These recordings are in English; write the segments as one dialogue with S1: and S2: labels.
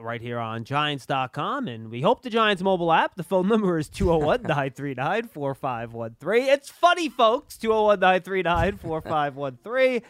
S1: right here on Giants.com. And we hope the Giants mobile app. The phone number is 201 939 4513. It's funny, folks 201 939 4513.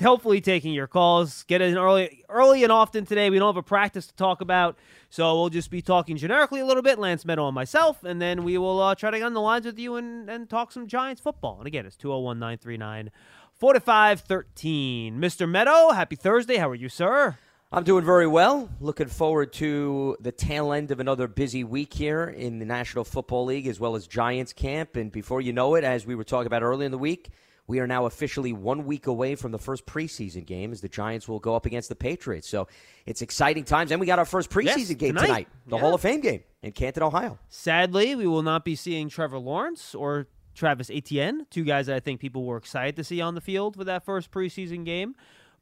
S1: Hopefully, taking your calls. Get in early, early and often today. We don't have a practice to talk about, so we'll just be talking generically a little bit. Lance Medow and myself, and then we will uh, try to get on the lines with you and, and talk some Giants football. And again, it's 201 939 4513. Mr. Medow, happy Thursday. How are you, sir?
S2: I'm doing very well. Looking forward to the tail end of another busy week here in the National Football League as well as Giants camp. And before you know it, as we were talking about earlier in the week, we are now officially one week away from the first preseason game as the Giants will go up against the Patriots. So it's exciting times. And we got our first preseason
S1: Yes,
S2: game
S1: tonight.
S2: tonight, the
S1: Yeah.
S2: Hall of Fame game in Canton, Ohio.
S1: Sadly, we will not be seeing Trevor Lawrence or Travis Etienne, two guys that I think people were excited to see on the field for that first preseason game.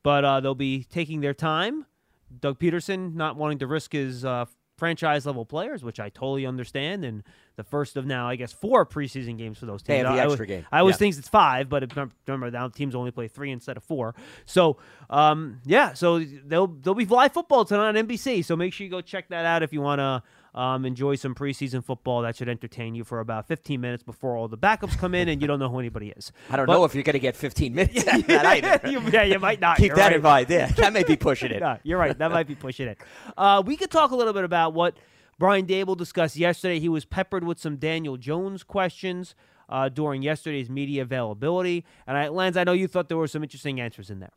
S1: But uh, they'll be taking their time. Doug Pederson not wanting to risk his uh, franchise level players, which I totally understand. And the first of now, I guess, four preseason games for those teams.
S2: They have the
S1: I, I
S2: extra
S1: was-
S2: game.
S1: I always
S2: Yeah.
S1: think it's five, but remember now teams only play three instead of four. So um, yeah, so they'll they'll be live football tonight on NBC. So make sure you go check that out if you want to. Um, enjoy some preseason football that should entertain you for about 15 minutes before all the backups come in and you don't know who anybody is.
S2: I don't
S1: But-
S2: know if you're going to get 15 minutes that.
S1: You- yeah, you might not.
S2: Keep
S1: You're
S2: that
S1: right.
S2: in mind. Yeah, that may be pushing it.
S1: Yeah, you're right. That might be pushing it. Uh, we could talk a little bit about what Brian Daboll discussed yesterday. He was peppered with some Daniel Jones questions uh, during yesterday's media availability. And I, Lance, I know you thought there were some interesting answers in there.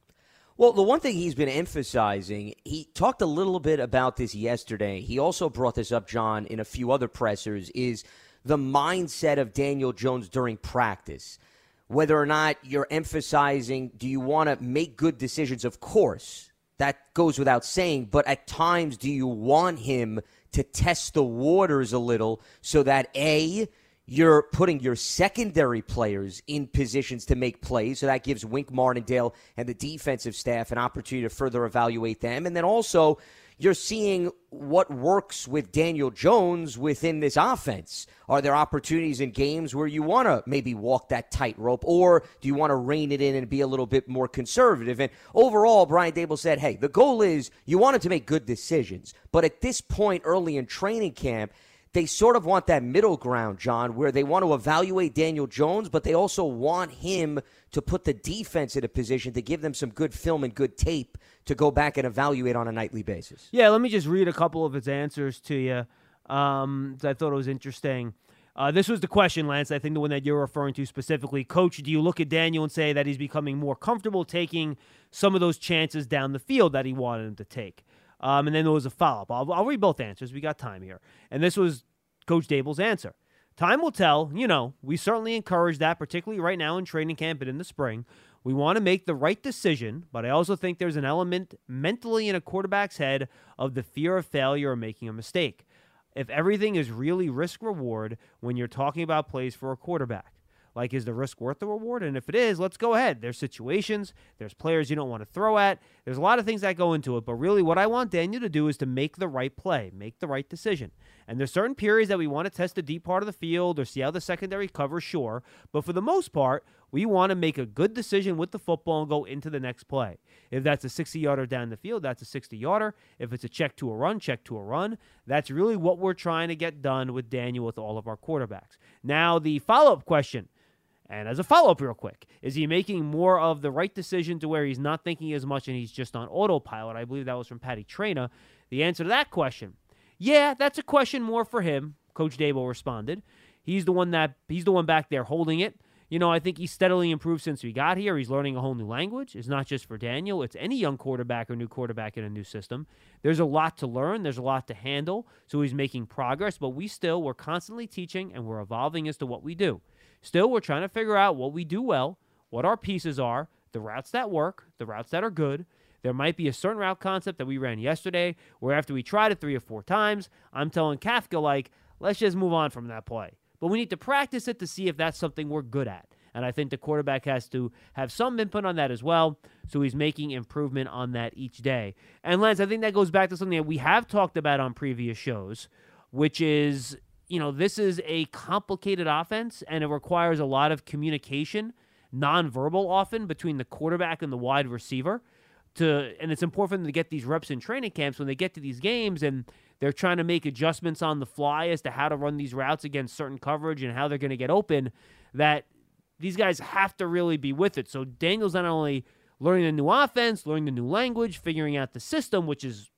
S2: Well, the one thing he's been emphasizing, he talked a little bit about this yesterday. He also brought this up, John, in a few other pressers, is the mindset of Daniel Jones during practice. Whether or not you're emphasizing, do you want to make good decisions? Of course, that goes without saying, but at times, do you want him to test the waters a little so that A, you're putting your secondary players in positions to make plays. So that gives Wink Martindale and the defensive staff an opportunity to further evaluate them. And then also, you're seeing what works with Daniel Jones within this offense. Are there opportunities in games where you want to maybe walk that tightrope, or do you want to rein it in and be a little bit more conservative? And overall, Brian Daboll said, hey, the goal is you wanted to make good decisions. But at this point early in training camp, they sort of want that middle ground, John, where they want to evaluate Daniel Jones, but they also want him to put the defense in a position to give them some good film and good tape to go back and evaluate on a nightly basis.
S1: Yeah, let me just read a couple of his answers to you. Um, I thought it was interesting. Uh, this was the question, Lance. I think the one that you're referring to specifically. Coach, do you look at Daniel and say that he's becoming more comfortable taking some of those chances down the field that he wanted him to take? Um, and then there was a follow up. I'll, I'll read both answers. We got time here. And this was Coach Daboll's answer. Time will tell. You know, we certainly encourage that, particularly right now in training camp and in the spring. We want to make the right decision, but I also think there's an element mentally in a quarterback's head of the fear of failure or making a mistake. If everything is really risk reward when you're talking about plays for a quarterback, like is the risk worth the reward? And if it is, let's go ahead. There's situations, there's players you don't want to throw at, there's a lot of things that go into it. But really, what I want Daniel to do is to make the right play, make the right decision. And there's certain periods that we want to test the deep part of the field or see how the secondary covers, sure. But for the most part, We want to make a good decision with the football and go into the next play. If that's a 60 yarder down the field, that's a 60 yarder. If it's a check to a run, check to a run. That's really what we're trying to get done with Daniel with all of our quarterbacks. Now, the follow up question, and as a follow up, real quick, is he making more of the right decision to where he's not thinking as much and he's just on autopilot? I believe that was from Patty Traina. The answer to that question, yeah, that's a question more for him. Coach Daboll responded. He's the one that he's the one back there holding it. You know, I think he's steadily improved since we got here. He's learning a whole new language. It's not just for Daniel, it's any young quarterback or new quarterback in a new system. There's a lot to learn, there's a lot to handle. So he's making progress, but we still, we're constantly teaching and we're evolving as to what we do. Still, we're trying to figure out what we do well, what our pieces are, the routes that work, the routes that are good. There might be a certain route concept that we ran yesterday where after we tried it three or four times, I'm telling Kafka, like, let's just move on from that play. But we need to practice it to see if that's something we're good at. And I think the quarterback has to have some input on that as well. So he's making improvement on that each day. And Lance, I think that goes back to something that we have talked about on previous shows, which is, you know, this is a complicated offense and it requires a lot of communication, nonverbal often, between the quarterback and the wide receiver. To, and it's important for them to get these reps in training camps when they get to these games and they're trying to make adjustments on the fly as to how to run these routes against certain coverage and how they're going to get open that these guys have to really be with it. So Daniel's not only learning the new offense, learning the new language, figuring out the system, which is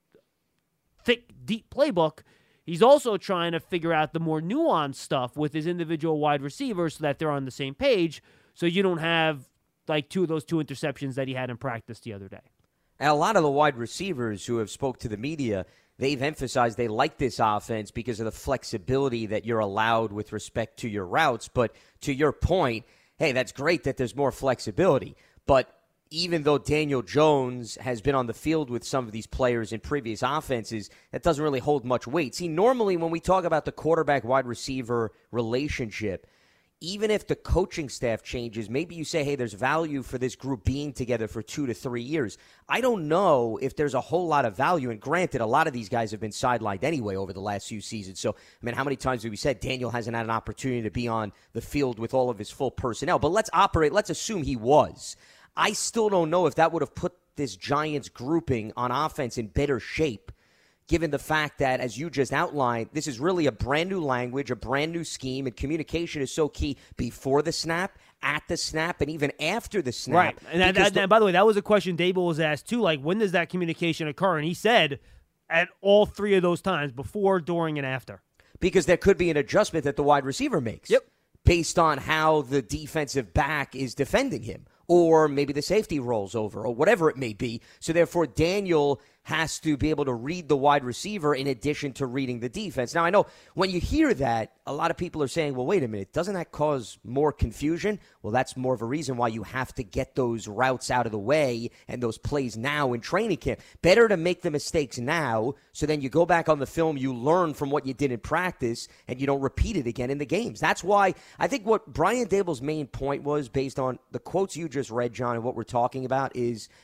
S1: thick, deep playbook. He's also trying to figure out the more nuanced stuff with his individual wide receivers so that they're on the same page. So you don't have like two of those two interceptions that he had in practice the other day.
S2: And a lot of the wide receivers who have spoke to the media, they've emphasized they like this offense because of the flexibility that you're allowed with respect to your routes. But to your point, hey, that's great that there's more flexibility. But even though Daniel Jones has been on the field with some of these players in previous offenses, that doesn't really hold much weight. See, normally when we talk about the quarterback wide receiver relationship, even if the coaching staff changes, maybe you say, hey, there's value for this group being together for two to three years. I don't know if there's a whole lot of value. And granted, a lot of these guys have been sidelined anyway over the last few seasons. So, I mean, how many times have we said Daniel hasn't had an opportunity to be on the field with all of his full personnel? But let's operate, let's assume he was. I still don't know if that would have put this Giants grouping on offense in better shape given the fact that, as you just outlined, this is really a brand new language, a brand new scheme, and communication is so key before the snap, at the snap, and even after the snap.
S1: Right. And, that, that, the, and by the way, that was a question Daboll was asked too. Like, when does that communication occur? And he said at all three of those times before, during, and after.
S2: Because there could be an adjustment that the wide receiver makes.
S1: Yep.
S2: Based on how the defensive back is defending him or maybe the safety rolls over or whatever it may be. So therefore, Daniel has to be able to read the wide receiver in addition to reading the defense. Now, I know when you hear that, a lot of people are saying, well, wait a minute, doesn't that cause more confusion? Well, that's more of a reason why you have to get those routes out of the way and those plays now in training camp. Better to make the mistakes now so then you go back on the film, you learn from what you did in practice, and you don't repeat it again in the games. That's why I think what Brian Daboll's main point was, based on the quotes you just read, John, and what we're talking about, is –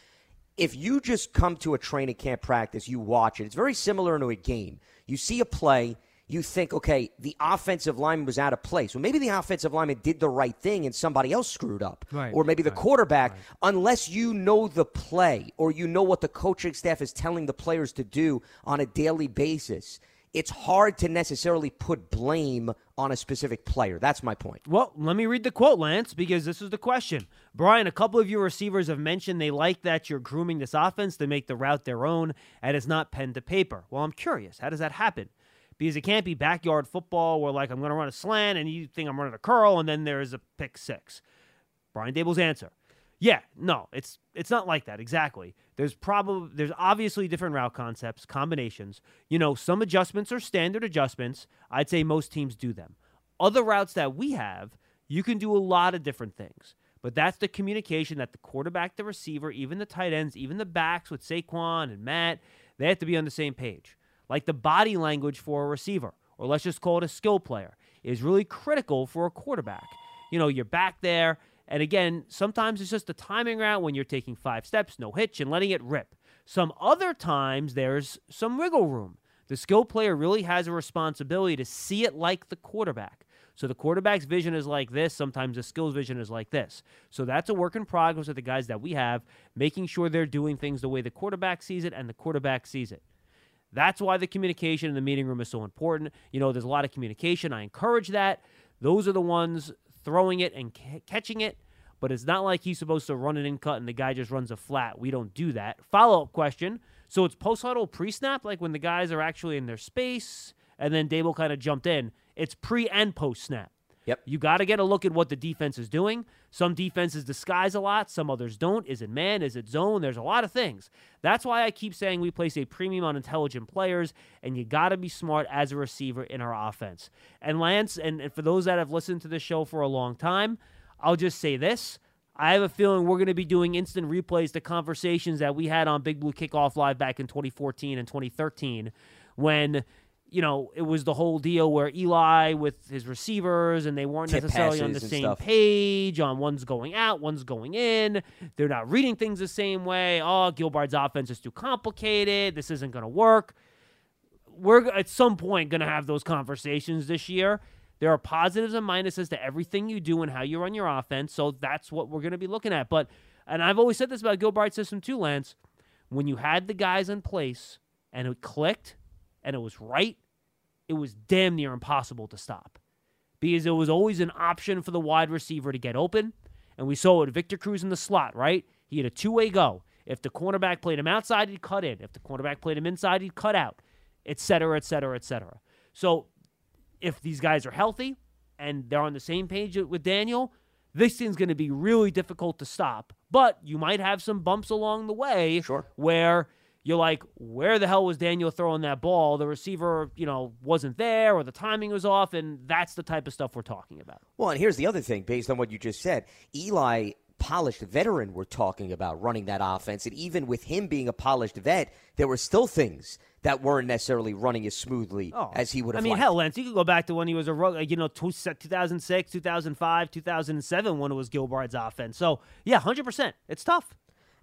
S2: if you just come to a training camp practice, you watch it, it's very similar to a game. You see a play, you think, okay, the offensive lineman was out of place. Well, maybe the offensive lineman did the right thing and somebody else screwed up.
S1: Right,
S2: or maybe the
S1: right,
S2: quarterback,
S1: right.
S2: unless you know the play or you know what the coaching staff is telling the players to do on a daily basis it's hard to necessarily put blame on a specific player. That's my point.
S1: Well, let me read the quote, Lance, because this is the question. Brian, a couple of your receivers have mentioned they like that you're grooming this offense to make the route their own and it's not pen to paper. Well, I'm curious. How does that happen? Because it can't be backyard football where, like, I'm going to run a slant and you think I'm running a curl and then there's a pick six. Brian Daboll's answer yeah, no, it's it's not like that exactly. There's probably there's obviously different route concepts, combinations. You know, some adjustments are standard adjustments. I'd say most teams do them. Other routes that we have, you can do a lot of different things. But that's the communication that the quarterback, the receiver, even the tight ends, even the backs with Saquon and Matt, they have to be on the same page. Like the body language for a receiver, or let's just call it a skill player, is really critical for a quarterback. You know, you're back there and again, sometimes it's just a timing route when you're taking five steps, no hitch, and letting it rip. Some other times there's some wiggle room. The skill player really has a responsibility to see it like the quarterback. So the quarterback's vision is like this. Sometimes the skills vision is like this. So that's a work in progress with the guys that we have, making sure they're doing things the way the quarterback sees it and the quarterback sees it. That's why the communication in the meeting room is so important. You know, there's a lot of communication. I encourage that. Those are the ones throwing it and c- catching it. But it's not like he's supposed to run an in cut and the guy just runs a flat. We don't do that. Follow up question. So it's post huddle pre snap, like when the guys are actually in their space, and then Daboll kind of jumped in. It's pre and post snap.
S2: Yep.
S1: You got to get a look at what the defense is doing. Some defenses disguise a lot, some others don't. Is it man? Is it zone? There's a lot of things. That's why I keep saying we place a premium on intelligent players, and you got to be smart as a receiver in our offense. And Lance, and, and for those that have listened to the show for a long time, I'll just say this. I have a feeling we're going to be doing instant replays to conversations that we had on Big Blue Kickoff Live back in 2014 and 2013 when you know, it was the whole deal where Eli with his receivers and they weren't
S2: Tip
S1: necessarily on the same
S2: stuff.
S1: page on one's going out, one's going in. They're not reading things the same way. Oh, Gilbride's offense is too complicated. This isn't going to work. We're at some point going to have those conversations this year. There are positives and minuses to everything you do and how you run your offense. So that's what we're going to be looking at. But, and I've always said this about Gilbride's system too, Lance. When you had the guys in place and it clicked and it was right, it was damn near impossible to stop because it was always an option for the wide receiver to get open. And we saw it Victor Cruz in the slot, right? He had a two way go. If the cornerback played him outside, he'd cut in. If the cornerback played him inside, he'd cut out, et cetera, et cetera, et cetera. So if these guys are healthy and they're on the same page with Daniel, this thing's going to be really difficult to stop. But you might have some bumps along the way
S2: Sure.
S1: where you're like, where the hell was Daniel throwing that ball? The receiver, you know, wasn't there or the timing was off. And that's the type of stuff we're talking about.
S2: Well, and here's the other thing, based on what you just said. Eli, polished veteran, we're talking about running that offense. And even with him being a polished vet, there were still things that weren't necessarily running as smoothly oh, as he would have
S1: Oh, I mean,
S2: liked.
S1: hell, Lance, you could go back to when he was a rug, you know, 2006, 2005, 2007 when it was Gilbride's offense. So, yeah, 100%. It's tough.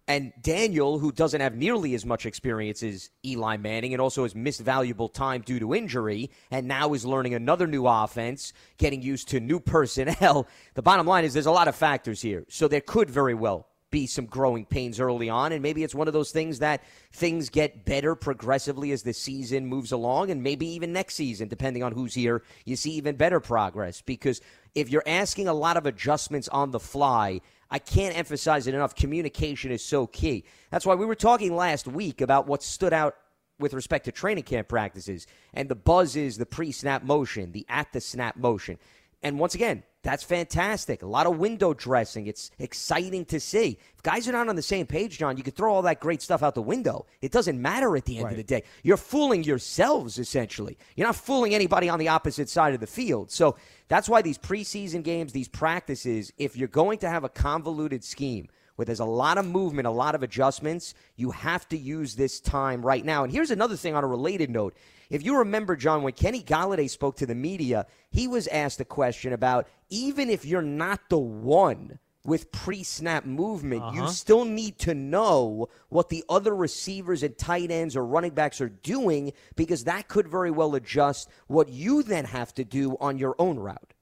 S2: And Daniel, who doesn't have nearly as much experience as Eli Manning and also has missed valuable time due to injury, and now is learning another new offense, getting used to new personnel. The bottom line is there's a lot of factors here. So there could very well be some growing pains early on, and maybe it's one of those things that things get better progressively as the season moves along, and maybe even next season, depending on who's here, you see even better progress. Because if you're asking a lot of adjustments on the fly, I can't emphasize it enough. Communication is so key. That's why we were talking last week about what stood out with respect to training camp practices, and the buzz is the pre snap motion, the at the snap motion. And once again, that's fantastic. A lot of window dressing. It's exciting to see. If guys are not on the same page, John, you could throw all that great stuff out the window. It doesn't matter at the end of the day. You're fooling yourselves, essentially. You're not fooling anybody on the opposite side of the field. So that's why these preseason games, these practices, if you're going to have a convoluted scheme, where there's a lot of movement, a lot of adjustments, you have to use this time right now. And here's another thing on a related note. If you remember, John, when Kenny Golladay spoke to the media, he was asked a question about even if you're not the one with pre snap movement, you uh-huh. still need to know what the other receivers and tight ends or running backs are doing because that could very well adjust what you then have to do on your own route.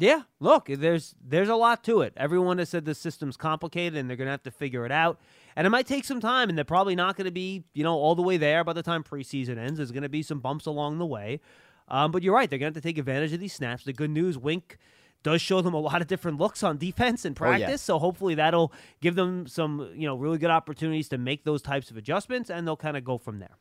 S1: Yeah, look, there's there's a lot to it. Everyone has said the system's complicated and they're going to have to figure it out. And it might take some time and they're probably not going to be, you know, all the way there by the time preseason ends. There's going to be some bumps along the way. Um, but you're right, they're going to have to take advantage of these snaps. The good news, Wink does show them a lot of different looks on defense and
S2: Oh, yeah.
S1: practice. So hopefully that'll give them some, you know, really good opportunities to make those types of adjustments and they'll kind of go from there.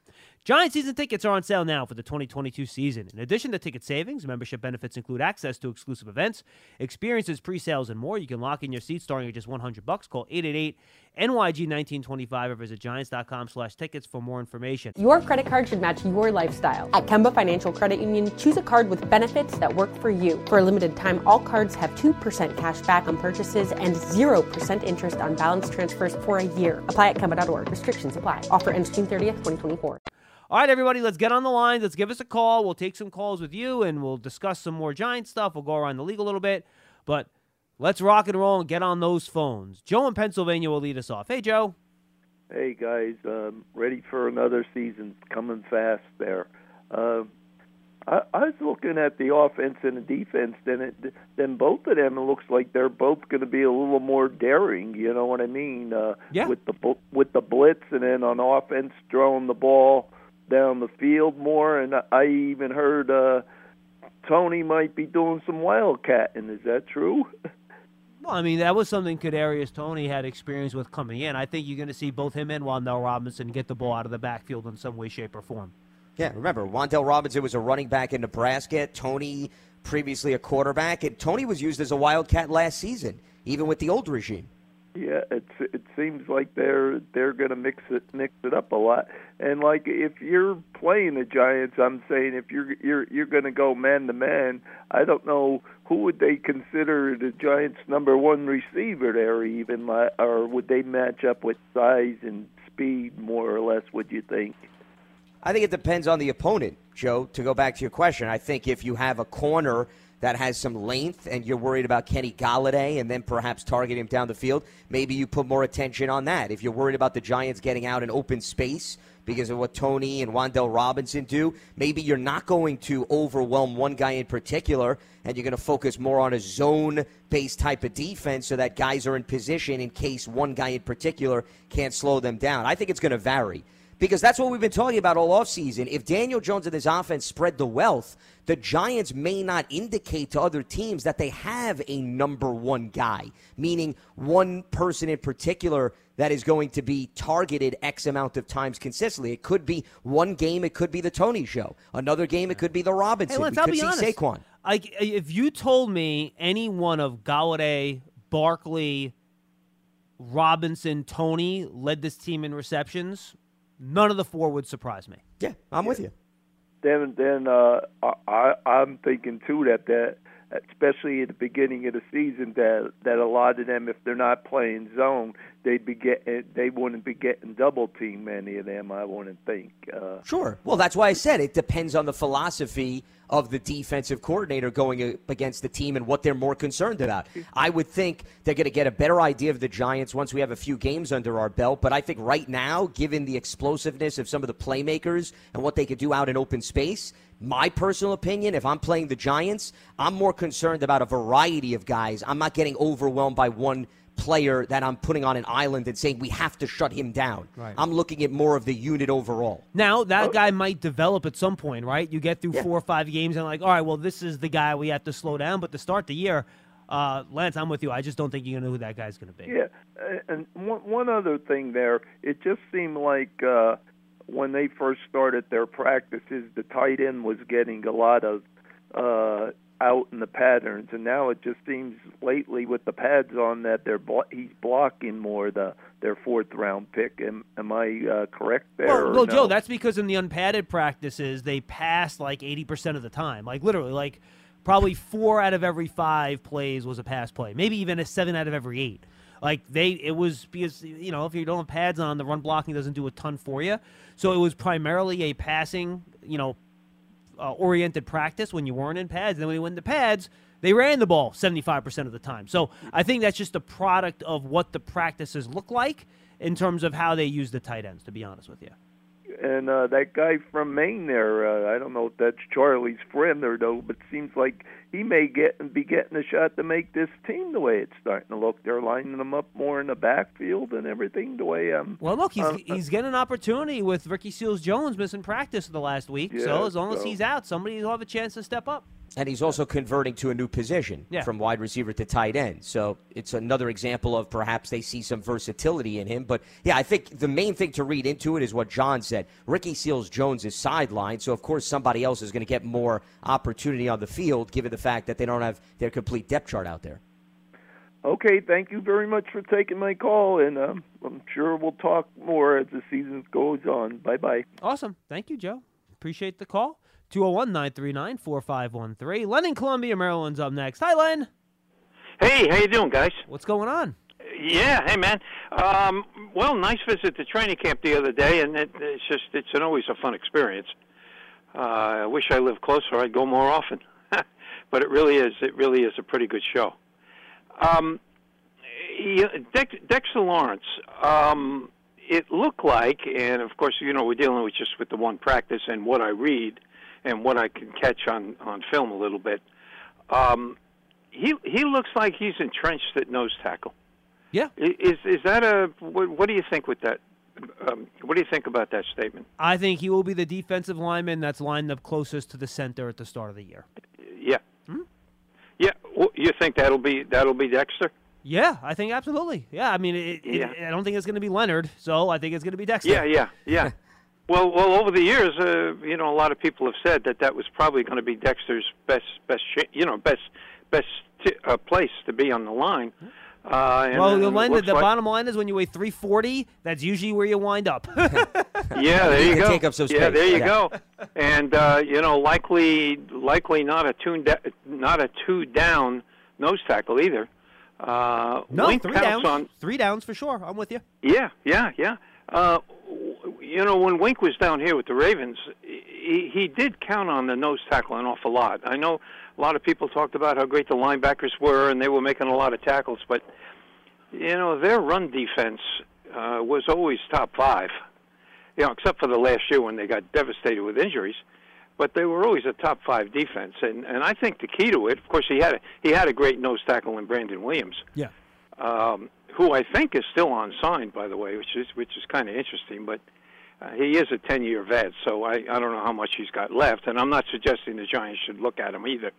S1: Giant season tickets are on sale now for the 2022 season. In addition to ticket savings, membership benefits include access to exclusive events, experiences, pre-sales, and more. You can lock in your seats starting at just 100 bucks. Call 888 NYG 1925 or visit giants.com slash tickets for more information.
S3: Your credit card should match your lifestyle. At Kemba Financial Credit Union, choose a card with benefits that work for you. For a limited time, all cards have 2% cash back on purchases and 0% interest on balance transfers for a year. Apply at Kemba.org. Restrictions apply. Offer ends June 30th, 2024.
S1: All right, everybody, let's get on the line. Let's give us a call. We'll take some calls with you and we'll discuss some more Giant stuff. We'll go around the league a little bit. But let's rock and roll and get on those phones. Joe in Pennsylvania will lead us off. Hey, Joe.
S4: Hey guys, um, ready for another season coming fast there. Uh, I, I was looking at the offense and the defense. Then it, then both of them, it looks like they're both going to be a little more daring. You know what I mean? Uh,
S1: Yeah.
S4: With the with the blitz, and then on offense, throwing the ball down the field more. And I even heard uh, Toney might be doing some wildcatting. Is that true?
S1: Well, I mean, that was something Kadarius Toney had experience with coming in. I think you're going to see both him and Wan'Dale Robinson get the ball out of the backfield in some way, shape, or form.
S2: Yeah, remember, Wan'Dale Robinson was a running back in Nebraska. Toney, previously a quarterback. And Toney was used as a wildcat last season, even with the old regime.
S4: Yeah, it's it seems like they're they're going to mix it mix it up a lot. And like if you're playing the Giants, I'm saying if you're you're you're going to go man to man, I don't know who would they consider the Giants' number one receiver there, even or would they match up with size and speed more or less? Would you think?
S2: I think it depends on the opponent, Joe. To go back to your question, I think if you have a corner that has some length and you're worried about Kenny Golladay and then perhaps target him down the field, maybe you put more attention on that. If you're worried about the Giants getting out in open space because of what Toney and Wan'Dale Robinson do, maybe you're not going to overwhelm one guy in particular and you're going to focus more on a zone based type of defense so that guys are in position in case one guy in particular can't slow them down. I think it's going to vary because that's what we've been talking about all offseason. If Daniel Jones and his offense spread the wealth, the Giants may not indicate to other teams that they have a number one guy, meaning one person in particular that is going to be targeted X amount of times consistently. It could be one game, it could be the Toney show. Another game, it could be the Robinson.
S1: Hey, Lance,
S2: we
S1: I'll be
S2: see
S1: honest.
S2: Saquon.
S1: Like, if you told me any one of Golladay, Barkley, Robinson, Toney led this team in receptions, none of the four would surprise me.
S2: Yeah, I'm with you.
S4: Then then uh, I I'm thinking too that that especially at the beginning of the season that that a lot of them if they're not playing zone they'd be getting they wouldn't be getting double team many of them I wouldn't think. Uh,
S2: Sure. Well, that's why I said it depends on the philosophy of the defensive coordinator going up against the team and what they're more concerned about. I would think they're going to get a better idea of the Giants once we have a few games under our belt. But I think right now, given the explosiveness of some of the playmakers and what they could do out in open space, my personal opinion, if I'm playing the Giants, I'm more concerned about a variety of guys. I'm not getting overwhelmed by one player that I'm putting on an island and saying we have to shut him down.
S1: Right.
S2: I'm looking at more of the unit overall.
S1: Now that guy might develop at some point, right? You get through
S2: Yeah.
S1: four or five games and like, all right, well, this is the guy we have to slow down. But to start the year, uh, Lance, I'm with you. I just don't think you're gonna know who that guy's gonna be.
S4: Yeah, uh, and one one other thing there, it just seemed like uh, when they first started their practices, the tight end was getting a lot of uh, out in the patterns, and now it just seems lately with the pads on that they're blo- he's blocking more the their fourth round pick. Am, am I uh, correct there?
S1: Well,
S4: or
S1: no? Joe, that's because in the unpadded practices they pass like 80% of the time. Like literally, like probably four out of every five plays was a pass play. Maybe even a seven out of every eight. Like they, it was because you know if you don't have pads on, the run blocking doesn't do a ton for you. So it was primarily a passing, you know, uh, oriented practice when you weren't in pads. And then when you went into pads, they ran the ball 75% of the time. So I think that's just a product of what the practices look like in terms of how they use the tight ends, to be honest with you.
S4: and uh, that guy from Maine there, uh, I don't know if that's Charlie's friend or no, but seems like he may get and be getting a shot to make this team the way it's starting to look. They're lining them up more in the backfield and everything the way um
S1: Well, look, he's
S4: um,
S1: he's getting an opportunity with Ricky Seals Jones missing practice the last week.
S4: Yeah,
S1: so as long as he's out, somebody will have a chance to step up.
S2: And he's also converting to a new position
S1: Yeah.
S2: from wide receiver to tight end. So it's another example of perhaps they see some versatility in him. But yeah, I think the main thing to read into it is what John said. Ricky Seals Jones is sidelined, so of course somebody else is going to get more opportunity on the field given the fact that they don't have their complete depth chart out there.
S4: Okay, thank you very much for taking my call, and um, I'm sure we'll talk more as the season goes on. Bye bye.
S1: Awesome. Thank you, Joe. Appreciate the call. 201 939 4513. Len in Columbia, Maryland's up next. Hi, Len.
S5: Hey, how you doing, guys?
S1: What's going on?
S5: Yeah, hey man. Um, well, nice visit to training camp the other day, and it, it's just it's an always a fun experience. Uh, I wish I lived closer; I'd go more often. but it really is it really is a pretty good show. Um, Dex, Dexter Lawrence. Um, it looked like, and of course, you know, we're dealing with just with the one practice and what I read. And what I can catch on on film a little bit. Um, he he looks like he's entrenched at nose tackle.
S1: Yeah.
S5: Is is that a what, what do you think with that? Um, what do you think about that statement?
S1: I think he will be the defensive lineman that's lined up closest to the center at the start of the year.
S5: Yeah. Yeah. Well, you think that'll be that'll be Dexter?
S1: Yeah, I think absolutely. Yeah, I mean, it, it- I don't think it's going to be Leonard, so I think it's going to be Dexter.
S5: Yeah, yeah, yeah. well, well, over the years, uh, you know, a lot of people have said that that was probably going to be Dexter's best, best, you know, best, best t- uh, place to be on the line. Uh, and,
S1: Well, the, line, the, the
S5: like-
S1: bottom line is when you weigh 340, that's usually where you wind up.
S5: Yeah, there
S2: He
S5: you go.
S2: take up some
S5: Yeah, there you
S2: Yeah.
S5: go. And uh, you know, likely, likely not a two, da- not a two down nose tackle either. Uh,
S1: no, three downs.
S5: on
S1: Three downs for sure. I'm with you.
S5: Yeah, yeah, yeah. Uh, w- you know, when Wink was down here with the Ravens, he, he did count on the nose tackle an awful lot. I know a lot of people talked about how great the linebackers were, and they were making a lot of tackles, but you know, their run defense uh, was always top five. You know, except for the last year when they got devastated with injuries. But they were always a top five defense, and and I think the key to it, of course, he had a, he had a great nose tackle in Brandon Williams
S1: Yeah.
S5: Um, who I think is still on signed, by the way, which is which is kind of interesting. But uh, he is a 10-year vet, so I I don't know how much he's got left, and I'm not suggesting the Giants should look at him either.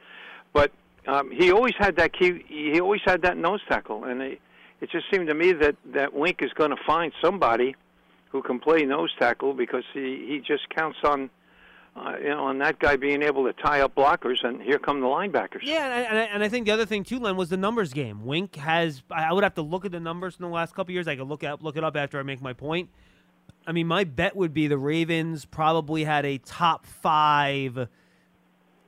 S5: But um, he always had that key. He always had that nose tackle, and it, it just seemed to me that that Wink is going to find somebody who can play nose tackle because he he just counts on. Uh, you know, on that guy being able to tie up blockers, and here come the linebackers.
S1: Yeah, and I, and I, and I think the other thing too, Len, was the numbers game. Wink has. I I would have to look at the numbers in the last couple years. I could look up look it up after I make my point. I mean, my bet would be the Ravens probably had a top five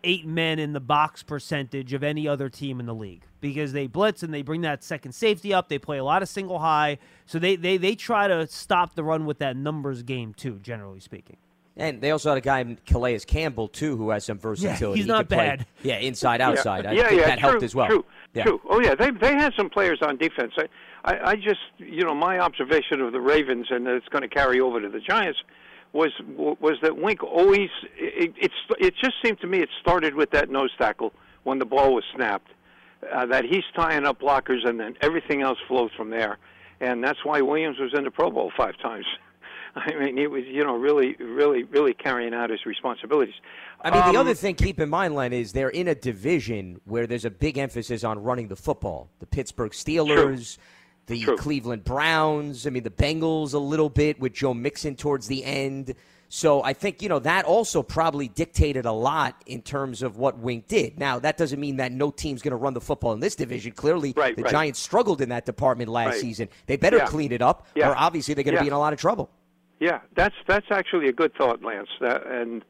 S1: eight men in the box percentage of any other team in the league because they blitz and they bring that second safety up. They play a lot of single high, so they they they try to stop the run with that numbers game too. Generally speaking.
S2: And they also had a guy, Calais Campbell, too, who has some versatility.
S1: he's
S2: He
S1: not
S2: play-
S1: bad.
S2: yeah, inside, outside. I
S5: yeah,
S2: think
S5: yeah,
S2: that
S5: true,
S2: helped as well.
S5: True,
S2: yeah.
S5: true. Oh yeah, they they had some players on defense. I, I, I just you know my observation of the Ravens and that it's going to carry over to the Giants was was that Wink always it, it's it just seemed to me it started with that nose tackle when the ball was snapped. Uh, that he's tying up blockers and then everything else flows from there, and that's why Williams was in the Pro Bowl five times. I mean, he was, you know, really, really, really carrying out his responsibilities.
S2: I mean, the
S5: Um,
S2: other thing, keep in mind, Len, is they're in a division where there's a big emphasis on running the football. The Pittsburgh Steelers, the
S5: True.
S2: Cleveland Browns, I mean, the Bengals a little bit with Joe Mixon towards the end. So I think, you know, that also probably dictated a lot in terms of what Wink did. Now, that doesn't mean that no team's going to run the football in this division. Clearly,
S5: Right,
S2: the
S5: right.
S2: Giants struggled in that department last
S5: Right.
S2: season. They better
S5: Yeah.
S2: clean it up,
S5: Yeah.
S2: or obviously they're going to
S5: Yeah.
S2: be in a lot of trouble.
S5: Yeah, that's that's actually a good thought, Lance. That, and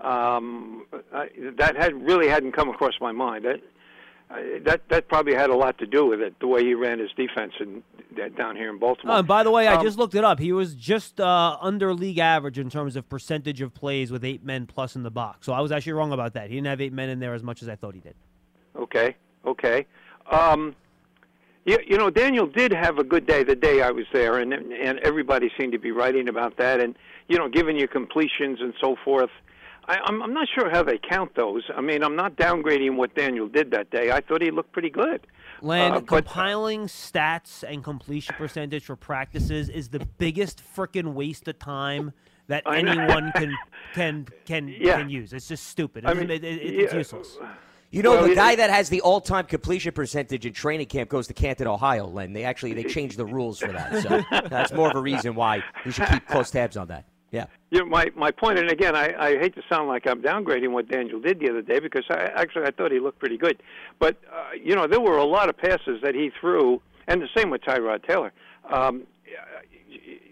S5: um, I, that had really hadn't come across my mind. That I- that that probably had a lot to do with it, the way he ran his defense in, down here in Baltimore.
S1: Oh, and by the way, I
S5: Um,
S1: just looked it up. He was just uh, under league average in terms of percentage of plays with eight men plus in the box. So I was actually wrong about that. He didn't have eight men in there as much as I thought he did.
S5: Okay, okay. Um, you, you know, Daniel did have a good day the day I was there, and and everybody seemed to be writing about that, and you know, giving you completions and so forth. I, I'm I'm not sure how they count those. I mean, I'm not downgrading what Daniel did that day. I thought he looked pretty good.
S1: Len,
S5: Uh, but-
S1: compiling stats and completion percentage for practices is the biggest freaking waste of time that anyone can can can
S5: Yeah.
S1: can use. It's just stupid.
S5: I
S1: It's,
S5: mean,
S1: it- it- it's
S5: yeah.
S1: useless.
S2: You know,
S5: Well,
S2: the guy that has the all-time completion percentage in training camp goes to Canton, Ohio. Len, they actually they changed the rules for that, so that's more of a reason why you should keep close tabs on that. Yeah,
S5: You know, my my point, and again, I, I hate to sound like I'm downgrading what Daniel did the other day because I actually I thought he looked pretty good, but uh, you know there were a lot of passes that he threw, and the same with Tyrod Taylor. Um,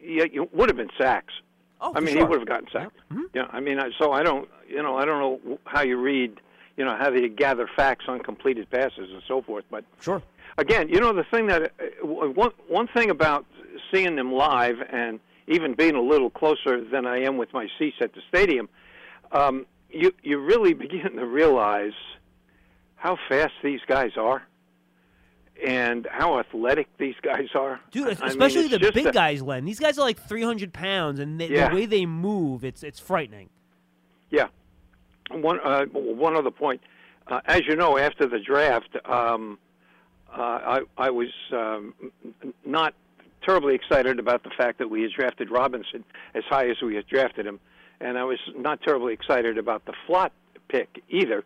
S5: y- y- would have been sacks.
S1: Oh,
S5: I mean,
S1: sure.
S5: he would have gotten sacked. Yeah, I mean, I- so I don't, you know, I don't know how you read, you know, how they gather facts on completed passes and so forth, but
S2: sure.
S5: again, you know the thing that uh, one one thing about seeing them live and even being a little closer than I am with my seats at the stadium, um, you you really begin to realize how fast these guys are and how athletic these guys are.
S1: Dude,
S5: I mean,
S1: especially the big
S5: a-
S1: guys, Len. These guys are like 300 pounds, and they,
S5: Yeah.
S1: the way they move, it's it's frightening.
S5: Yeah. One uh, one other point. Uh, as you know, after the draft, um, uh, I I was um, not terribly excited about the fact that we had drafted Robinson as high as we had drafted him, and I was not terribly excited about the Flott pick either,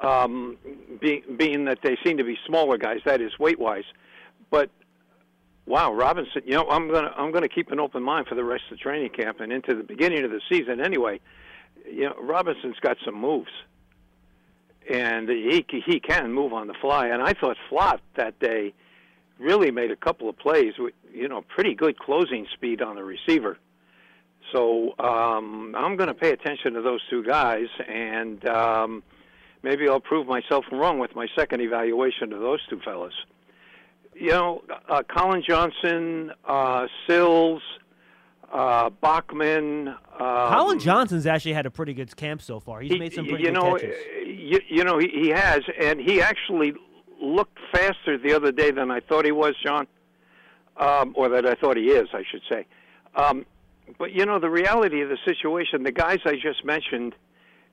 S5: um, being being that they seem to be smaller guys, that is weight wise. But wow, Robinson, you know, I'm gonna I'm gonna keep an open mind for the rest of the training camp and into the beginning of the season anyway. You know, Robinson's got some moves, and he he can move on the fly. And I thought Flott that day really made a couple of plays with you know pretty good closing speed on the receiver. So um, I'm going to pay attention to those two guys, and um, maybe I'll prove myself wrong with my second evaluation of those two fellas. You know, uh, Collin Johnson, uh, Sills, uh, Bachman. Um,
S1: Collin Johnson's actually had a pretty good camp so far. He's
S5: he-
S1: made some pretty
S5: you
S1: good
S5: know,
S1: catches.
S5: You, you know, he, he has, and he actually looked faster the other day than I thought he was, John, um, or that I thought he is, I should say. Um, but you know, the reality of the situation, the guys I just mentioned,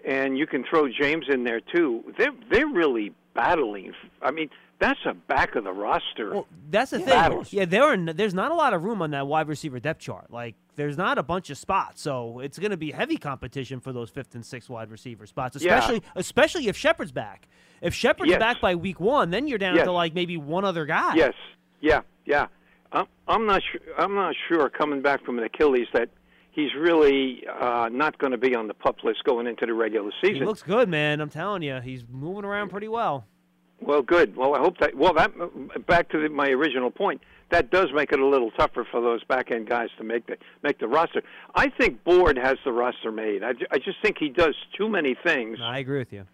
S5: and you can throw James in there too. They're they're really battling. I mean, that's a back of the roster.
S1: Well, that's the thing.
S5: battles.
S1: Yeah, there are there's not a lot of room on that wide receiver depth chart. Like there's not a bunch of spots, so it's going to be heavy competition for those fifth and sixth wide receiver spots,
S5: Yeah.
S1: especially especially if Shepard's back. If Shepard's
S5: Yes.
S1: back by week one, then you're down
S5: Yes.
S1: to like maybe one other guy.
S5: Yes, yeah, yeah. I'm, I'm not sure. I'm not sure coming back from an Achilles that he's really uh, not going to be on the pup list going into the regular season.
S1: He looks good, man. I'm telling you, he's moving around pretty well.
S5: Well, good. Well, I hope that. Well, that back to the, my original point. That does make it a little tougher for those back end guys to make the make the roster. I think Board has the roster made. I, I just think he does too many things
S1: I agree with you.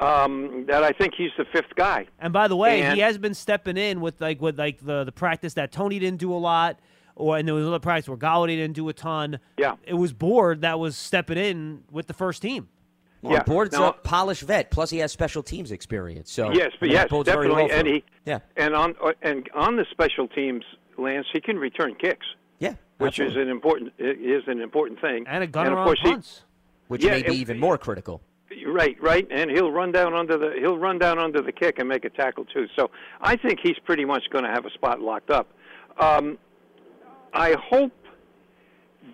S5: um, that I think he's the fifth guy.
S1: And by the way,
S5: And-
S1: he has been stepping in with like with like the the practice that Toney didn't do a lot, or and there was another practice where Golladay didn't do a ton.
S5: Yeah.
S1: It was Board that was stepping in with the first team.
S2: Well,
S5: Yeah.
S2: Board's
S5: Now-
S2: a polished vet. Plus, he has special teams experience. So
S5: yes, but
S2: that
S5: yes, definitely.
S2: well
S5: and he
S2: yeah,
S5: and on uh, and on the special teams, Lance, he can return kicks,
S2: yeah,
S5: which
S2: absolutely.
S5: is an important is an important thing.
S1: And a gunner
S5: of
S1: on
S5: course he-
S1: punts.
S2: which
S5: yeah,
S2: may be
S5: and-
S2: even more critical.
S5: Right, right, and he'll run down under the he'll run down under the kick and make a tackle too. So I think he's pretty much going to have a spot locked up. Um, I hope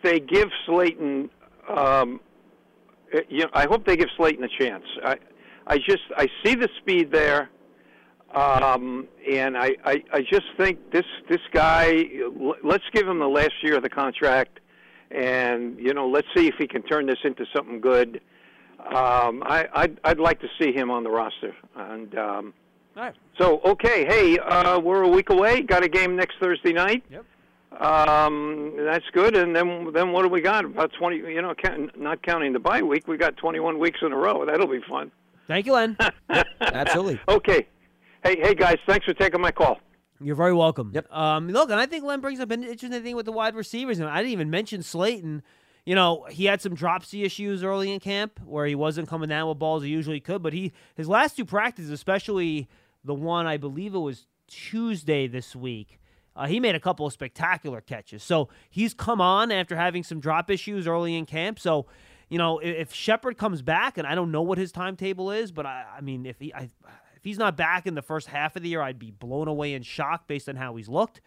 S5: they give Slayton. Um, you know, I hope they give Slayton a chance. I, I just I see the speed there, um, and I, I I just think this this guy. Let's give him the last year of the contract, and you know let's see if he can turn this into something good. Um, I, I'd, I'd like to see him on the roster. And um,
S1: right.
S5: so, okay, hey, uh, we're a week away. Got a game next Thursday night.
S1: Yep.
S5: Um, that's good. And then, then what do we got? About twenty. You know, count, not counting the bye week, we got twenty-one weeks in a row. That'll be fun.
S1: Thank you, Len.
S2: Absolutely.
S5: Okay. Hey, hey, guys, thanks for taking my call.
S1: You're very welcome.
S2: Yep.
S1: Um, look, and I think Len brings up an interesting thing with the wide receivers, and I didn't even mention Slayton. You know, he had some dropsy issues early in camp where he wasn't coming down with balls he usually could, but he his last two practices, especially the one I believe it was Tuesday this week, uh, he made a couple of spectacular catches. So he's come on after having some drop issues early in camp. So, you know, if, if Shepard comes back, and I don't know what his timetable is, but I, I mean, if he I, if he's not back in the first half of the year, I'd be blown away in shock based on how he's looked.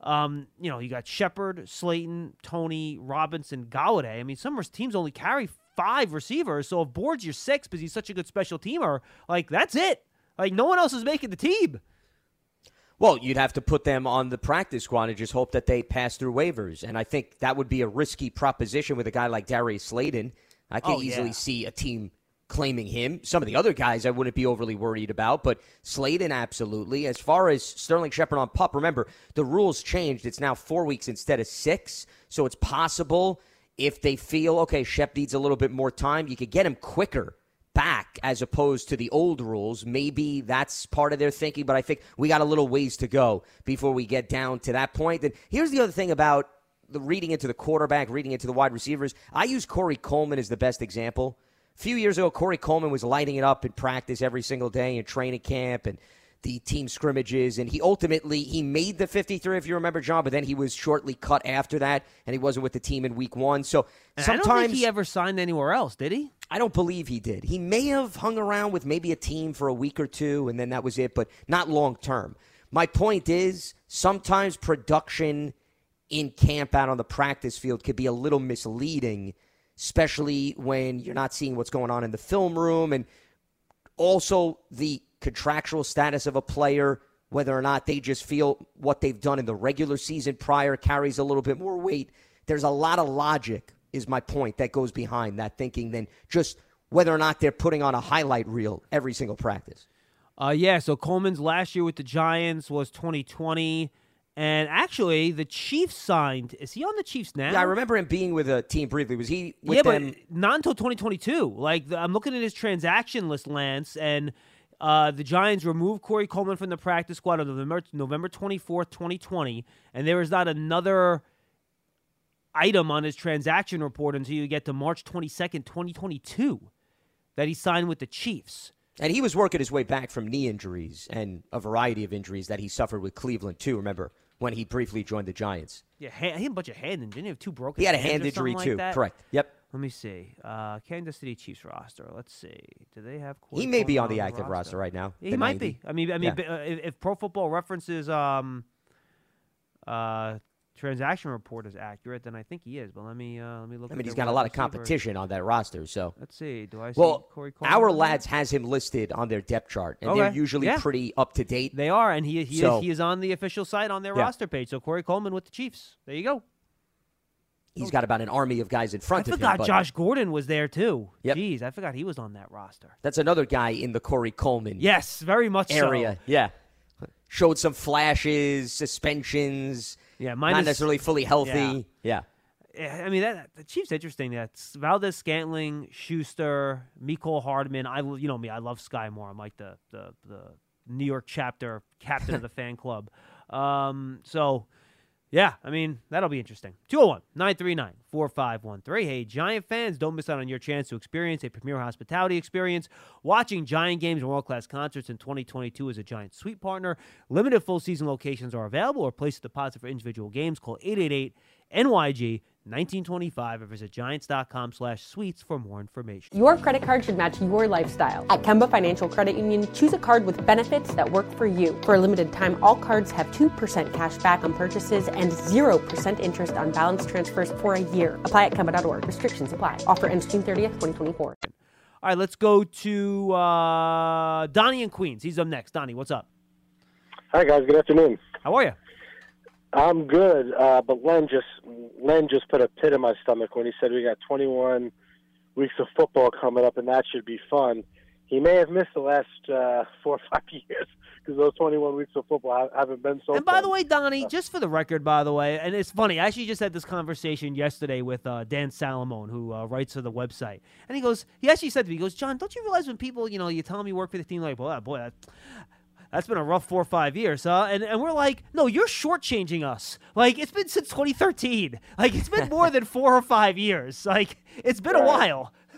S1: Um, you know, you got Shepard, Slayton, Toney, Robinson, Golladay. I mean, some teams only carry five receivers. So if Board's your six because he's such a good special teamer, like that's it. Like no one else is making the team.
S2: Well, you'd have to put them on the practice squad and just hope that they pass through waivers. And I think that would be a risky proposition with a guy like Darius Slayton. I can
S1: Oh,
S2: easily
S1: yeah.
S2: see a team claiming him. Some of the other guys I wouldn't be overly worried about, but Slayton absolutely. As far as Sterling Shepard on pup, remember the rules changed. It's now four weeks instead of six, so it's possible if they feel okay, Shep needs a little bit more time, you could get him quicker back as opposed to the old rules. Maybe that's part of their thinking, but I think we got a little ways to go before we get down to that point. And here's the other thing about the reading into the quarterback, reading into the wide receivers. I use Corey Coleman as the best example. A few years ago, Corey Coleman was lighting it up in practice every single day in training camp and the team scrimmages, and he ultimately he made the 53, if you remember, John. But then he was shortly cut after that, and he wasn't with the team in week one. So
S1: And
S2: sometimes
S1: I don't think he ever signed anywhere else, did he?
S2: I don't believe he did. He may have hung around with maybe a team for a week or two, and then that was it, but not long term. My point is sometimes production in camp out on the practice field could be a little misleading, especially when you're not seeing what's going on in the film room and also the contractual status of a player, whether or not they just feel what they've done in the regular season prior carries a little bit more weight. There's a lot of logic, is my point, that goes behind that thinking than just whether or not they're putting on a highlight reel every single practice.
S1: Uh, yeah, so Coleman's last year with the Giants was 2020. And actually, the Chiefs signed. Is he on the Chiefs now?
S2: Yeah, I remember him being with a team briefly. Was he with
S1: yeah,
S2: them?
S1: but not until 2022. Like I'm looking at his transaction list, Lance, and uh, the Giants removed Corey Coleman from the practice squad on November November 24th, 2020, and there is not another item on his transaction report until you get to March 22nd, 2022, that he signed with the Chiefs.
S2: And he was working his way back from knee injuries and a variety of injuries that he suffered with Cleveland too. Remember when he briefly joined the Giants?
S1: Yeah, he had a bunch of hand. Didn't he have two broken?
S2: He had a hand injury too.
S1: Like?
S2: Correct. Yep.
S1: Let me see. Uh, Kansas City Chiefs roster. Let's see. Do they have? Corey
S2: He may be on the active roster right now.
S1: He might
S2: 90.
S1: be. I mean, I mean,
S2: Yeah.
S1: uh, if, if Pro Football References um, uh, transaction report is accurate, then I think he is. But let me uh, let me look.
S2: I mean, he's got a lot of competition on that roster. So
S1: Let's see. Do I see
S2: well,
S1: Corey Coleman?
S2: Ourlads has him listed on their depth chart, and they're usually
S1: Yeah.
S2: pretty up to date.
S1: They are, and he he,
S2: So-
S1: is, he is on the official site on their
S2: Yeah.
S1: roster page. So Corey Coleman with the Chiefs. There you go.
S2: He's got about an army of guys in
S1: I
S2: front of him.
S1: I
S2: forgot
S1: Josh Gordon was there too.
S2: Yep.
S1: Jeez, I forgot he was on that roster.
S2: That's another guy in the Corey Coleman
S1: Yes, very much so.
S2: area. Yeah, showed some flashes, suspensions.
S1: Yeah,
S2: not necessarily fully healthy. Yeah.
S1: Yeah, I mean that the Chiefs interesting. That's Valdes-Scantling, Schuster, Mecole Hardman. I you know me, I love Skyy Moore. I'm like the the the New York chapter captain of the fan club. Um, so yeah, I mean that'll be interesting. 201-939-4513. Hey, Giant fans, don't miss out on your chance to experience a premier hospitality experience. Watching Giant games and world-class concerts in 2022 as a Giant suite partner. Limited full season locations are available or place a deposit for individual games. Call 888 NYG 1925 or visit giants.com slash suites for more information.
S3: Your credit card should match your lifestyle. At Kemba Financial Credit Union, choose a card with benefits that work for you. For a limited time, all cards have 2% cash back on purchases and 0% interest on balance transfers for a year. Apply at Kemba.org. Restrictions apply. Offer ends June 30th, 2024.
S1: All right, let's go to uh, Donnie in Queens. He's up next. Donnie, what's up?
S6: Hi guys, good afternoon.
S1: How are you?
S6: I'm good, uh, but Len just Len just put a pit in my stomach when he said we got 21 weeks of football coming up, and that should be fun. He may have missed the last uh, four or five years because those 21 weeks of football haven't been so.
S1: And by
S6: fun.
S1: the way, Donnie, just for the record, by the way, and it's funny, I actually just had this conversation yesterday with uh, Dan Salomone, who uh, writes for the website. And he goes, he actually said to me, he goes, John, don't you realize when people, you know, you tell them you work for the team, like, boy, boy, that, that's been a rough four or five years, huh? And, and we're like, no, you're shortchanging us. Like, it's been since 2013. Like, it's been more than four or five years. Like, it's been a while.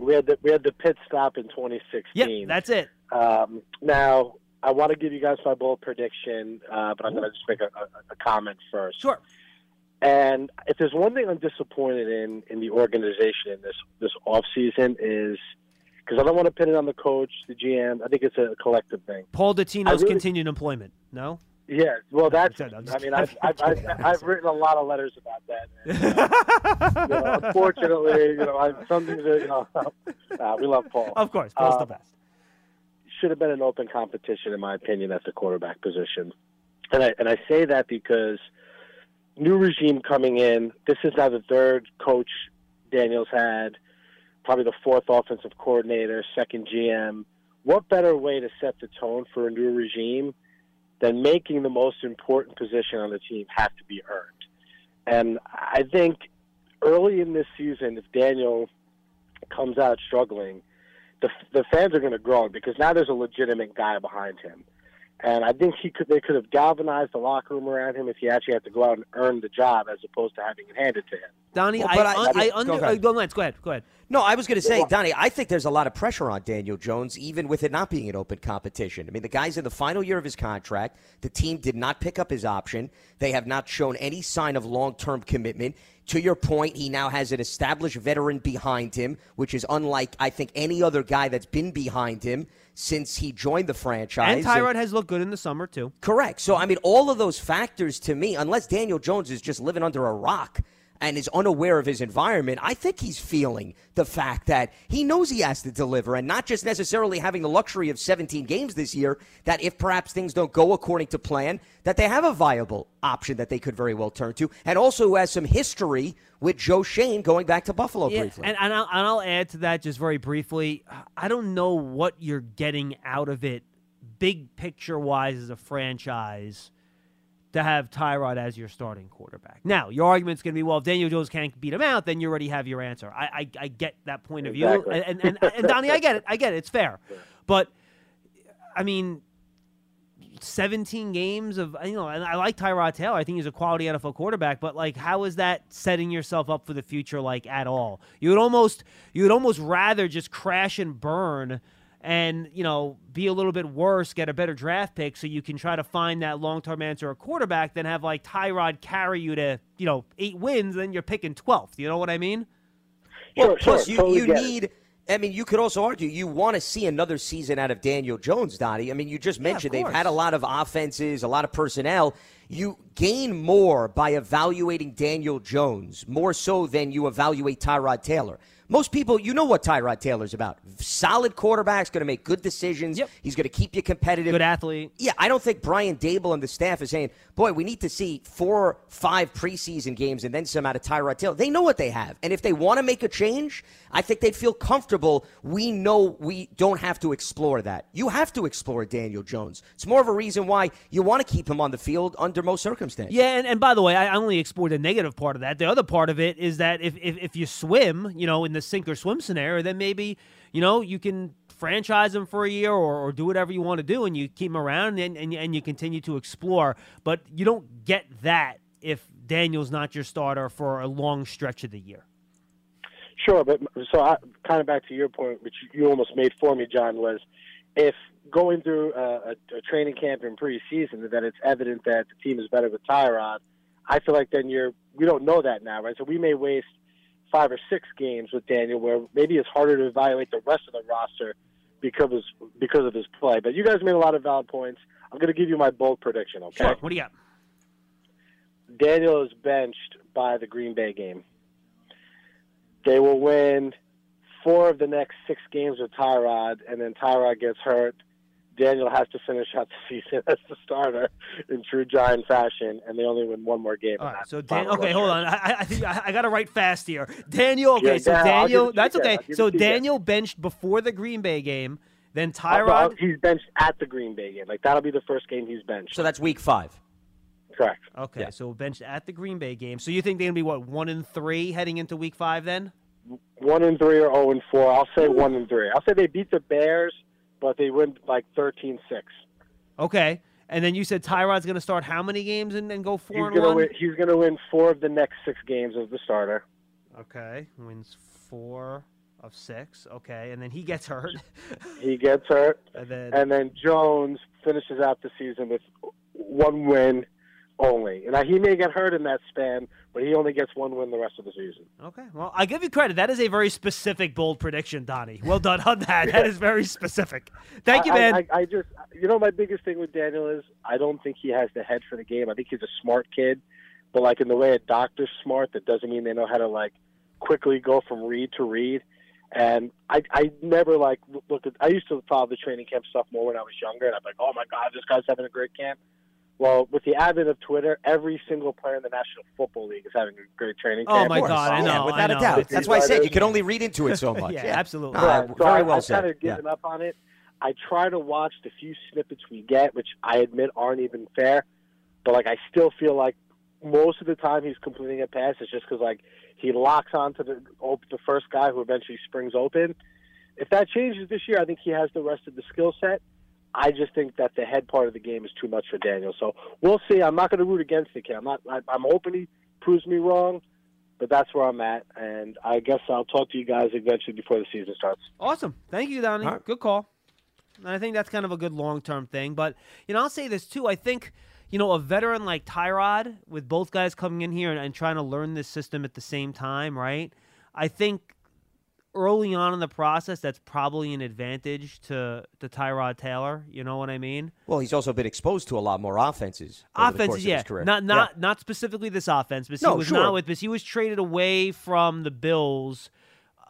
S6: we had the we had the pit stop in 2016.
S1: Yep, that's it.
S6: Um, now I want to give you guys my bold prediction, uh, but I'm going to just make a, a, a comment first.
S1: Sure.
S6: And if there's one thing I'm disappointed in in the organization in this this off season is because I don't want to pin it on the coach, the GM. I think it's a collective thing.
S1: Paul
S6: I
S1: Dottino's
S6: really-
S1: continued employment. No?
S6: Yeah, well, that's.
S1: I'm
S6: I mean, I've, I've, I've. I've written a lot of letters about that. And, uh, you know, unfortunately, you know, I, some things are, you know, uh, we love Paul.
S1: Of course, Paul's the
S6: Um,
S1: best.
S6: should have been an open competition, in my opinion, at the quarterback position. And I and I say that because new regime coming in. This is now the third coach Daniels had, probably the fourth offensive coordinator, second GM. What better way to set the tone for a new regime than making the most important position on the team have to be earned? And I think early in this season, if Daniel comes out struggling, the the fans are going to groan because now there's a legitimate guy behind him, and I think he could they could have galvanized the locker room around him if he actually had to go out and earn the job as opposed to having it handed to him.
S1: Donnie.
S2: Well,
S1: I,
S2: but
S1: I,
S2: I-
S1: I,
S2: go
S1: under.
S2: ahead.
S1: uh, Go, Lance. Go ahead. Go ahead.
S2: No, I was going to say, Donnie, I think there's a lot of pressure on Daniel Jones, even with it not being an open competition. I mean, the guy's in the final year of his contract. The team did not pick up his option. They have not shown any sign of long term commitment. To your point, he now has an established veteran behind him, which is unlike, I think, any other guy that's been behind him since he joined the franchise.
S1: And Tyrod has looked good in the summer too.
S2: Correct. So, I mean, all of those factors to me, unless Daniel Jones is just living under a rock and is unaware of his environment, I think he's feeling the fact that he knows he has to deliver and not just necessarily having the luxury of 17 games this year, that if perhaps things don't go according to plan, that they have a viable option that they could very well turn to, and also who has some history with Joe Schoen going back to Buffalo
S1: Yeah,
S2: briefly.
S1: and, and, I'll, and I'll add to that just very briefly. I don't know what you're getting out of it, big picture wise, as a franchise, to have Tyrod as your starting quarterback. Now, your argument's going to be, well, if Daniel Jones can't beat him out, then you already have your answer. I, I, I get that point of view, and, and, and, and Donnie, I get it. I get it. It's fair, but I mean. 17 games of you know and I like Tyrod Taylor. I think he's a quality NFL quarterback, but like how is that setting yourself up for the future like at all? You would almost you would almost rather just crash and burn and, you know, be a little bit worse, get a better draft pick so you can try to find that long-term answer at quarterback than have like Tyrod carry you to, you know, 8 wins then you're picking 12th. You know what I mean?
S2: Well,
S6: Sure,
S2: plus
S6: sure,
S2: you,
S6: totally
S2: you
S6: get it.
S2: need. I mean, you could also argue you want to see another season out of Daniel Jones, Donnie. I mean, you just mentioned they've had a lot of offenses, a lot of personnel. You gain more by evaluating Daniel Jones, more so than you evaluate Tyrod Taylor. Most people, you know what Tyrod Taylor's about. Solid quarterback's going to make good decisions. He's going to keep you competitive.
S1: Good athlete.
S2: Yeah, I don't think Brian Daboll and the staff is saying, boy, we need to see four, five preseason games and then some out of Tyrod Taylor. They know what they have. And if they want to make a change, I think they'd feel comfortable. We know we don't have to explore that. You have to explore Daniel Jones. It's more of a reason why you want to keep him on the field under most circumstances.
S1: Yeah, and, and by the way, I only explored the negative part of that. The other part of it is that if, if, if you swim, you know, in the sink or swim scenario, then maybe, you know, you can franchise him for a year or, or do whatever you want to do and you keep him around and, and, and you continue to explore. But you don't get that if Daniel's not your starter for a long stretch of the year.
S6: Sure, but so I, kind of back to your point, which you almost made for me, John, was if going through a, a, a training camp in preseason that it's evident that the team is better with Tyrod, I feel like then you're we don't know that now, right? So we may waste five or six games with Daniel, where maybe it's harder to evaluate the rest of the roster because of his, because of his play. But you guys made a lot of valid points. I'm going to give you my bold prediction. Okay.
S1: Sure. What do you got?
S6: Daniel is benched by the Green Bay game. They will win four of the next six games with Tyrod, and then Tyrod gets hurt. Daniel has to finish out the season as the starter in true Giant fashion, and they only win one more game.
S1: All
S6: in
S1: right,
S6: that
S1: so Dan, okay,
S6: rush.
S1: hold on. I, I think I, I got to write fast here. Daniel, okay,
S6: Yeah,
S1: so
S6: Dan,
S1: Daniel, that's okay. So
S6: it to.
S1: Daniel benched before the Green Bay game, then
S6: no,
S1: Tyrod.
S6: he's benched at the Green Bay game. Like that'll be the first game he's benched.
S2: So that's week five.
S6: Correct.
S1: Okay, so benched at the Green Bay game. So you think they're gonna be what one and three heading into Week Five? Then
S6: One and three or zero and four. I'll say one and three. I'll say they beat the Bears, but they win like 13-6.
S1: okay, and then you said Tyrod's gonna start how many games and then go four
S6: He's
S1: and
S6: gonna
S1: one?
S6: win. He's gonna win four of the next six games as the starter.
S1: Okay, wins four of six. Okay, and then he gets hurt.
S6: He gets hurt,
S1: And then-
S6: and then Jones finishes out the season with one win only. And he may get hurt in that span, but he only gets one win the rest of the season.
S1: Okay, well, I give you credit. That is a very specific, bold prediction, Donnie. Well done on that. That is very specific. Thank you, man.
S6: I, I, I just, you know, my biggest thing with Daniel is I don't think he has the head for the game. I think he's a smart kid, but like in the way a doctor's smart, that doesn't mean they know how to like quickly go from read to read. And I, I never like looked at. I used to follow the training camp stuff more when I was younger, and I'm like, oh my god, this guy's having a great camp. Well, with the advent of Twitter, every single player in the National Football League is having a great training
S1: Oh,
S6: camp.
S1: my God, I
S2: Yeah,
S1: know,
S2: without
S1: I
S2: a
S1: know.
S2: doubt.
S1: It's-
S2: That's why I said you can only read into it so much.
S1: Yeah, absolutely.
S2: Uh,
S6: Right. So
S2: very
S6: I,
S2: well
S6: I've
S2: said.
S6: kind of
S2: Yeah.
S6: given up on it. I try to watch the few snippets we get, which I admit aren't even fair, but like I still feel like most of the time he's completing a pass is just because like he locks onto the op- the first guy who eventually springs open. If that changes this year, I think he has the rest of the skill set. I just think that the head part of the game is too much for Daniel. So we'll see. I'm not going to root against the kid. I'm not. I, I'm hoping he proves me wrong, but that's where I'm at, and I guess I'll talk to you guys eventually before the season starts.
S1: Awesome. Thank you, Donnie.
S2: All right.
S1: Good call. And I think that's kind of a good long term thing. But, you know, I'll say this too. I think, you know, a veteran like Tyrod, with both guys coming in here and, and trying to learn this system at the same time, right? I think early on in the process, that's probably an advantage to, to Tyrod Taylor. You know what I mean?
S2: Well, he's also been exposed to a lot more offenses. over the course
S1: Offenses,
S2: of
S1: yeah,
S2: career.
S1: not
S2: Yeah.
S1: not not specifically this offense, but he was
S2: sure.
S1: not with. But he was traded away from the Bills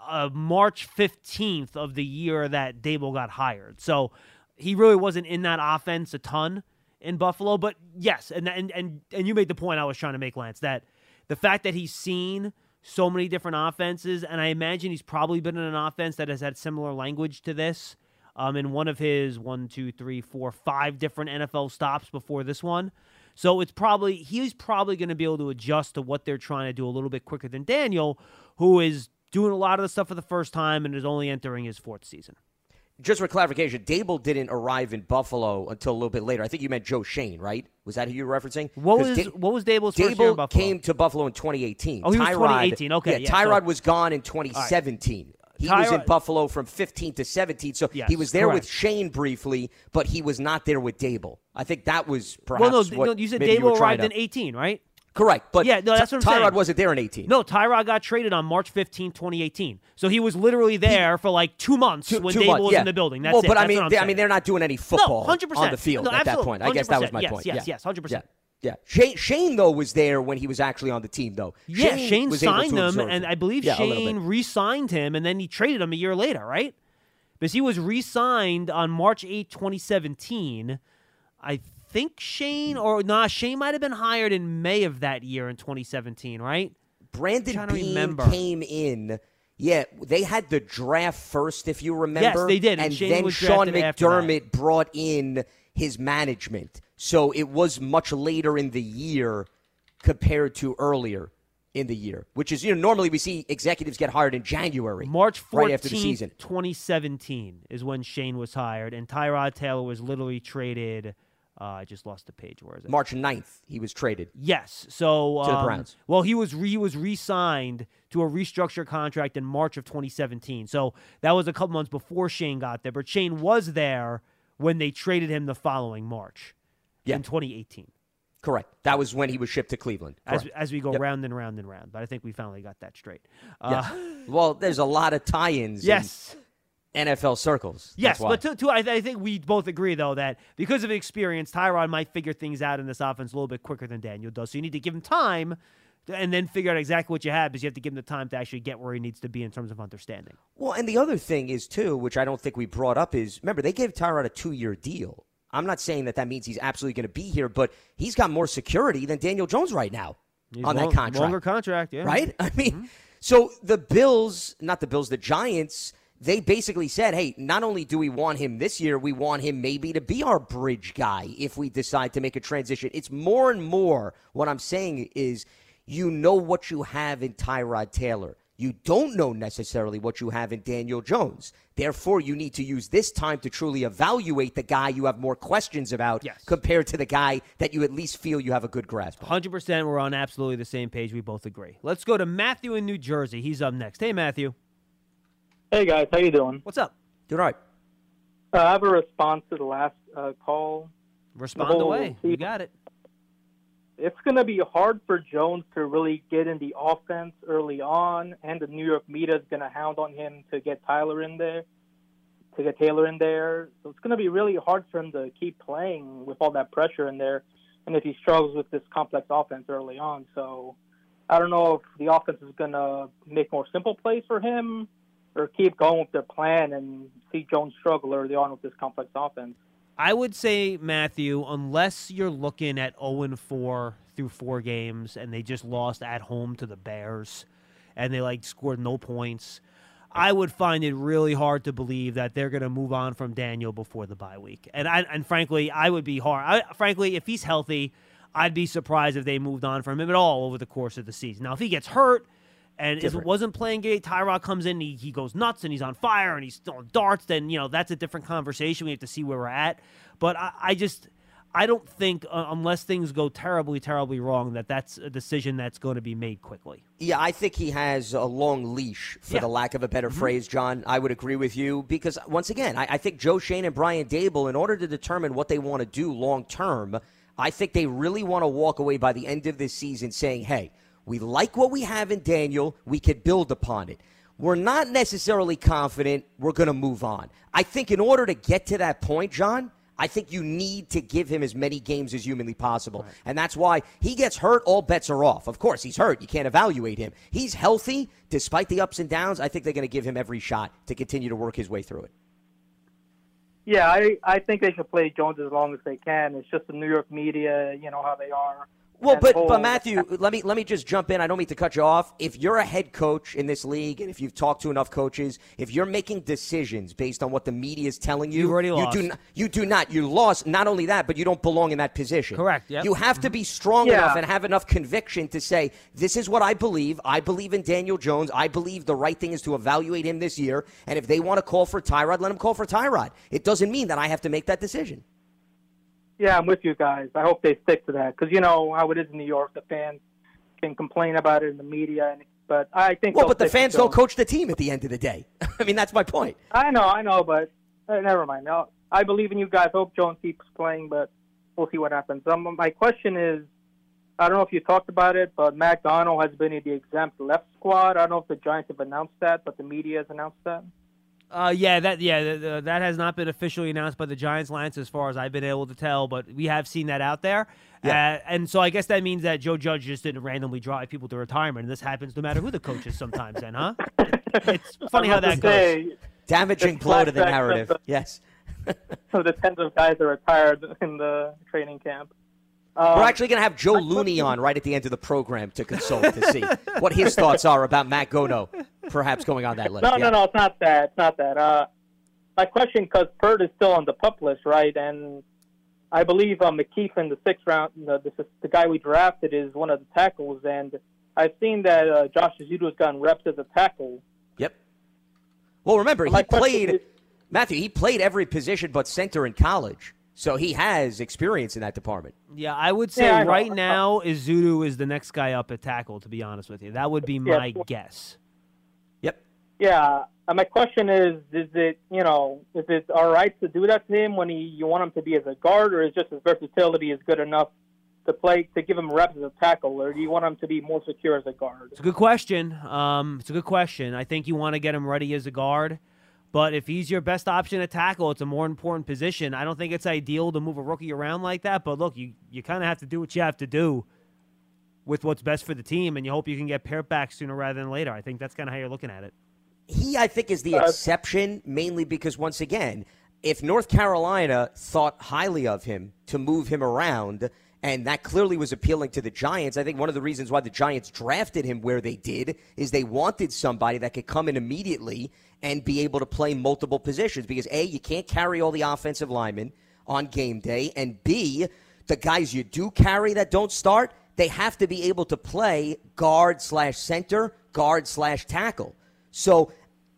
S1: uh, March fifteenth of the year that Daboll got hired. So he really wasn't in that offense a ton in Buffalo. But yes, and and and and you made the point I was trying to make, Lance, that the fact that he's seen so many different offenses, and I imagine he's probably been in an offense that has had similar language to this. Um, in one of his one, two, three, four, five different NFL stops before this one. So it's probably he's probably going to be able to adjust to what they're trying to do a little bit quicker than Daniel, who is doing a lot of the stuff for the first time and is only entering his fourth season.
S2: Just for clarification, Daboll didn't arrive in Buffalo until a little bit later. I think you meant Joe Schoen, right? Was that who you were referencing?
S1: What was
S2: Da-
S1: what was Daboll's first year in
S2: Daboll
S1: Buffalo?
S2: came to Buffalo in 2018.
S1: Oh, he was
S2: Tyrod,
S1: 2018. Okay,
S2: yeah,
S1: yeah,
S2: Tyrod
S1: so-
S2: was gone in 2017. He was in Buffalo from 15 to 17, so
S1: Yes,
S2: he was there with. Schoen briefly, but he was not there with Daboll. I think that was perhaps
S1: well, no,
S2: what
S1: no, you said
S2: Daboll
S1: arrived
S2: to-
S1: in 18, right?
S2: Correct, but
S1: yeah, no, that's what I'm saying.
S2: Tyrod wasn't there in 18.
S1: No, Tyrod got traded on March 15, 2018. So he was literally there for like two months
S2: Two-
S1: when
S2: two
S1: Daboll
S2: months,
S1: was
S2: yeah.
S1: in the building. That's
S2: well,
S1: it.
S2: but I
S1: That's
S2: mean,
S1: what I'm
S2: they, I mean, they're not doing any football
S1: no, 100%.
S2: on the field
S1: No,
S2: at that point. I guess that was my
S1: yes,
S2: point.
S1: Yes,
S2: yeah.
S1: yes, 100%.
S2: Yeah, yeah. Schoen, Schoen though was there when he was actually on the team, though.
S1: Yeah,
S2: Schoen, able
S1: signed him, and. I believe
S2: Schoen
S1: re-signed him, and then he traded him a year later, right? Because he was re-signed on March 8, 2017. I think Schoen, or nah, Schoen might have been hired in May of that year in 2017, right?
S2: Brandon Beane
S1: remember.
S2: came in. Yeah, they had the draft first, if you remember.
S1: Yes, they did, and
S2: And,
S1: Schoen
S2: then Sean
S1: drafted after that.
S2: McDermott brought in his management. So it was much later in the year compared to earlier in the year, which is, you know, normally we see executives get hired in January.
S1: March 14th,
S2: right after the season.
S1: 2017 is when Schoen was hired, and Tyrod Taylor was literally traded. Uh, I just lost the page. Where is it?
S2: March 9th, he was traded.
S1: Yes. So
S2: To the
S1: um,
S2: Browns.
S1: Well, he was re- he was re-signed to a restructure contract in March of 2017. So that was a couple months before Schoen got there, but Schoen was there when they traded him the following March
S2: Yeah.
S1: in 2018.
S2: Correct. That was when he was shipped to Cleveland.
S1: As, as we go
S2: Yep.
S1: round and round and round, but I think we finally got that straight.
S2: Yes.
S1: Uh,
S2: well, there's a lot of tie-ins. in
S1: yes.
S2: NFL circles.
S1: Yes, but to, to, I, I think we both agree though that because of experience, Tyrod might figure things out in this offense a little bit quicker than Daniel does. So you need to give him time, to, and then figure out exactly what you have. Because you have to give him the time to actually get where he needs to be in terms of understanding.
S2: Well, and the other thing is too, which I don't think we brought up, is remember they gave Tyrod a two-year deal. I'm not saying that that means he's absolutely going to be here, but he's got more security than Daniel Jones right now
S1: He's
S2: on
S1: long-
S2: that contract.
S1: longer contract, yeah.
S2: right? I mean,
S1: Mm-hmm.
S2: so the Bills, not the Bills, the Giants, they basically said, hey, not only do we want him this year, we want him maybe to be our bridge guy if we decide to make a transition. It's more and more what I'm saying is you know what you have in Tyrod Taylor. You don't know necessarily what you have in Daniel Jones. Therefore, you need to use this time to truly evaluate the guy you have more questions about
S1: Yes.
S2: compared to the guy that you at least feel you have a good grasp of.
S1: Hundred percent, we're on absolutely the same page. We both agree. Let's go to Matthew in New Jersey. He's up next. Hey, Matthew,
S7: Hey guys, how you doing?
S1: what's up?
S2: Doing all right.
S7: Uh, I have a response to the last uh, call.
S1: Respond
S7: whole
S1: away. You got it.
S7: It's going to be hard for Jones to really get in the offense early on, and the New York media is going to hound on him to get Tyler in there, to get Taylor in there. So it's going to be really hard for him to keep playing with all that pressure in there, and if he struggles with this complex offense early on. So I don't know if the offense is going to make more simple plays for him, or keep going with their plan and see Jones struggle early on with this complex offense.
S1: I would say Matthew, unless you're looking at 0 and 4 through four games, and they just lost at home to the Bears, and they like scored no points. I would find it really hard to believe that they're going to move on from Daniel before the bye week, and I, and frankly, I would be hard. I, frankly, if he's healthy, I'd be surprised if they moved on from him at all over the course of the season. Now, if he gets hurt and if it wasn't playing great, Tyrod comes in, he, he goes nuts and he's on fire and he's throwing darts, then, you know, that's a different conversation. We have to see where we're at. But I, I just, I don't think, uh, unless things go terribly, terribly wrong, that that's a decision that's going to be made quickly.
S2: Yeah, I think he has a long leash, for
S1: Yeah.
S2: the lack of a better
S1: Mhm.
S2: phrase, John. I would agree with you because, once again, I, I think Joe Schoen and Brian Daboll, in order to determine what they want to do long term, I think they really want to walk away by the end of this season saying, hey, we like what we have in Daniel, we could build upon it. We're not necessarily confident we're going to move on. I think in order to get to that point, John, I think you need to give him as many games as humanly possible. And that's why he gets hurt, all bets are off. Of course, he's hurt. You can't evaluate him. He's healthy, despite the ups and downs. I think they're going to give him every shot to continue to work his way through it.
S7: Yeah, I I think they should play Jones as long as they can. It's just the New York media, you know how they are.
S2: Well, but
S7: whole-
S2: but Matthew, let me let me just jump in. I don't mean to cut you off. If you're a head coach in this league, and if you've talked to enough coaches, if you're making decisions based on what the media is telling you,
S1: You've already
S2: you
S1: lost.
S2: do not, you do not. You lost. Not only that, but you don't belong in that position.
S1: Correct, yep.
S2: You have to mm-hmm. be strong
S7: Yeah.
S2: enough and have enough conviction to say, "This is what I believe. I believe in Daniel Jones. I believe the right thing is to evaluate him this year. And if they want to call for Tyrod, let them call for Tyrod. It doesn't mean that I have to make that decision."
S7: Yeah, I'm with you guys. I hope they stick to that because you know how it is in New York. The fans can complain about it in the media, and, but I think.
S2: Well, but the fans don't coach the team at the end of the day. I mean, that's my point.
S7: I know, I know, but uh, never mind. No, I believe in you guys. Hope Jones keeps playing, but we'll see what happens. Um, my question is, I don't know if you talked about it, but Matt Donald has been in the exempt left squad. I don't know if the Giants have announced that, but the media has announced that.
S1: Uh, yeah, that yeah, th- th- that has not been officially announced by the Giants, Lance, as far as I've been able to tell. But we have seen that out there,
S2: Yeah.
S1: uh, and so I guess that means that Joe Judge just didn't randomly drive people to retirement, and this happens no matter who the coach is. Sometimes, then, huh? It's funny how that
S7: about
S1: goes.
S7: say,
S2: Damaging blow to the narrative.
S7: the-
S2: Yes.
S7: So the tens of guys are retired in the training camp. Um,
S2: We're actually going to have Joe Looney on right at the end of the program to consult to see what his thoughts are about Matt Gono perhaps going on that list.
S7: No,
S2: Yeah.
S7: no, no, it's not that. It's not that. Uh, my question, because Peart is still on the pup list, right? And I believe uh, McKeith in the sixth round, the, the, the guy we drafted, is one of the tackles. And I've seen that uh, Josh Ezeudu's gotten reps as a tackle.
S2: Yep. Well, remember, he played,
S7: is-
S2: Matthew, he played every position but center in college. So he has experience in that department.
S1: Yeah, I would say
S7: Yeah, I know.
S1: right now Ezeudu is the next guy up at tackle. To be honest with you, that would be my
S7: so-
S1: guess.
S2: Yep.
S7: Yeah. And my question is, is it, you know, is it all right to do that to him when he, you want him to be as a guard, or is just his versatility is good enough to play, to give him reps as a tackle, or do you want him to be more secure as a guard?
S1: It's a good question. Um, it's a good question. I think you want to get him ready as a guard, but if he's your best option at tackle, it's a more important position. I don't think it's ideal to move a rookie around like that. But look, you you kind of have to do what you have to do with what's best for the team, and you hope you can get Peart back sooner rather than later. I think that's kind of how you're looking at it.
S2: He, I think, is the uh, exception mainly because, once again, if North Carolina thought highly of him to move him around, and that clearly was appealing to the Giants, I think one of the reasons why the Giants drafted him where they did is they wanted somebody that could come in immediately and be able to play multiple positions. Because, A, you can't carry all the offensive linemen on game day, and B, the guys you do carry that don't start, they have to be able to play guard slash center, guard slash tackle. So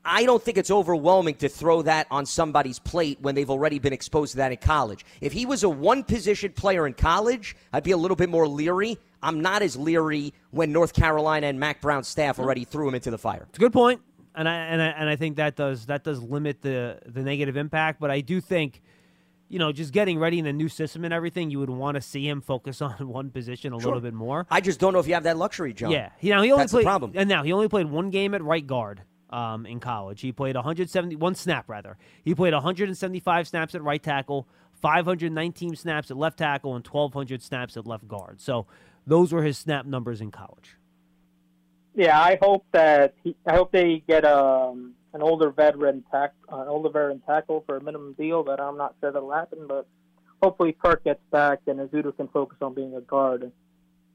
S2: I don't think it's overwhelming to throw that on somebody's plate when they've already been exposed to that in college. If he was a one position player in college, I'd be a little bit more leery. I'm not as leery when North Carolina and Mack Brown's staff already threw him into the fire.
S1: It's a good point, and I and I and I think that does that does limit the the negative impact. But I do think, you know, just getting ready in a new system and everything, you would want to see him focus on one position a
S2: Sure.
S1: little bit more.
S2: I just don't know if you have that luxury, John.
S1: Yeah, now he only
S2: That's
S1: played.
S2: the problem.
S1: And now he only played one game at right guard um, in college. He played 170 one snap rather. He played 175 snaps at right tackle, 519 snaps at left tackle, and 1200 snaps at left guard. So those were his snap numbers in college.
S7: Yeah, I hope that he, I hope they get um, an older veteran tack, an older veteran tackle for a minimum deal, but I'm not sure that'll happen. But hopefully, Kirk gets back and Ezeudu can focus on being a guard.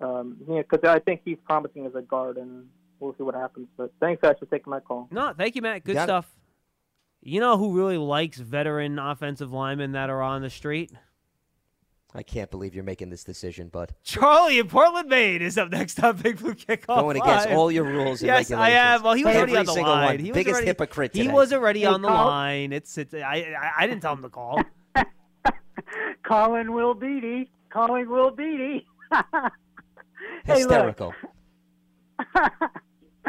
S7: Um, yeah, because I think he's promising as a guard, and we'll see what happens. But thanks guys for taking my call.
S1: No, thank you, Matt. Good
S2: Got it.
S1: stuff. You know who really likes veteran offensive linemen that are on the street?
S2: I can't believe you're making this decision, bud.
S1: Charlie in Portland, Maine is up next on Big Blue Kickoff.
S2: Going against
S1: Live.
S2: all your rules and
S1: Yes, I
S2: regulations.
S1: am. Well, he was already on the
S2: single
S1: line.
S2: one.
S1: He was
S2: Biggest
S1: already,
S2: hypocrite
S1: He was already
S7: Hey,
S1: on the
S7: Carl.
S1: line. It's, it's I, I I didn't tell him to call.
S8: Colin Will Beatty, calling Will Beatty. hey, look,
S2: Hysterical.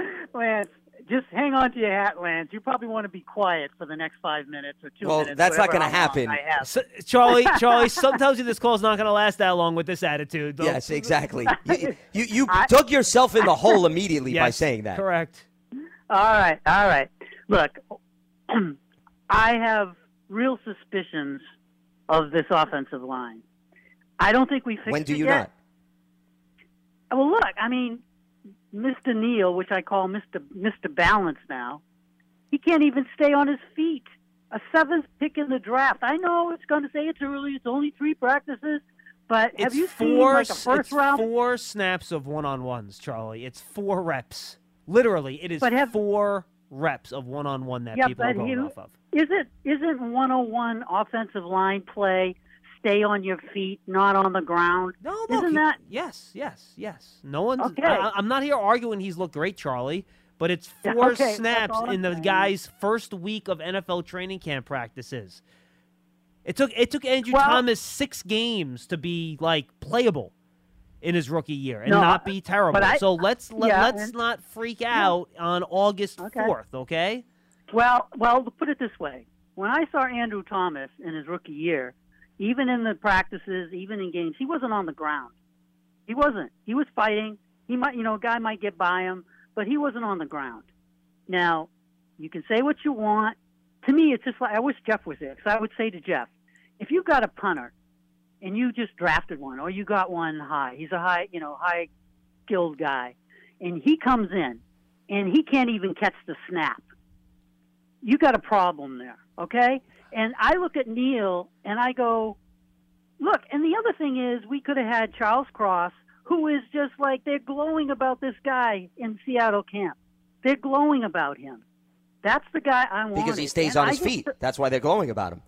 S8: Lance, just hang on to your hat, Lance. You probably want to be quiet for the next five minutes or two
S2: Well,
S8: minutes.
S2: Well, that's not gonna happen.
S8: I have.
S1: So, Charlie, Charlie, some tells you this call's not going to last that long with this attitude. though.
S2: Yes, exactly. You you, you dug yourself in the hole immediately by saying that.
S1: Correct.
S8: All right, all right. Look, I have real suspicions of this offensive line. I don't think we fixed it.
S2: When do
S8: it
S2: you
S8: yet.
S2: not?
S8: Well, look, I mean, Mr. Neal, which I call Mr. Mr. Balance now, he can't even stay on his feet. A seventh pick in the draft. I know it's going to say it's early. It's only three practices, but have
S1: It's
S8: you seen
S1: four,
S8: like a first
S1: it's
S8: round?
S1: four snaps of one-on-ones, Charlie. It's four reps. Literally, it is
S8: But have-
S1: four reps of one-on-one that
S8: yeah,
S1: people are going
S8: you,
S1: off of.
S8: isn't isn't 101 offensive line play? Stay on your feet, not on the ground.
S1: No,
S8: isn't
S1: he-
S8: that
S1: yes, yes, yes. No one's.
S8: Okay.
S1: I, I'm not here arguing he's looked great, Charlie. But it's
S8: Yeah,
S1: four
S8: okay,
S1: snaps in the
S8: saying.
S1: guy's first week of NFL training camp practices. It took it took Andrew
S8: Well-
S1: Thomas six games to be like playable in his rookie year and
S8: No,
S1: not be terrible.
S8: I-
S1: so let's let,
S8: yeah,
S1: let's
S8: and-
S1: not freak out on August fourth, okay?
S8: Well, well, put it this way, when I saw Andrew Thomas in his rookie year, even in the practices, even in games, he wasn't on the ground. He wasn't. He was fighting. He might, you know, a guy might get by him, but he wasn't on the ground. Now, you can say what you want. To me, it's just like I wish Jeff was there because I would say to Jeff, if you got a punter and you just drafted one, or you got one high, he's a high, you know, high skilled guy, and he comes in and he can't even catch the snap you got a problem there, okay? And I look at Neal and I go, look, and the other thing is we could have had Charles Cross, who is just like they're glowing about this guy in Seattle camp. They're glowing about him. That's the guy I want.
S2: Because he stays on his feet. That's why they're glowing about him.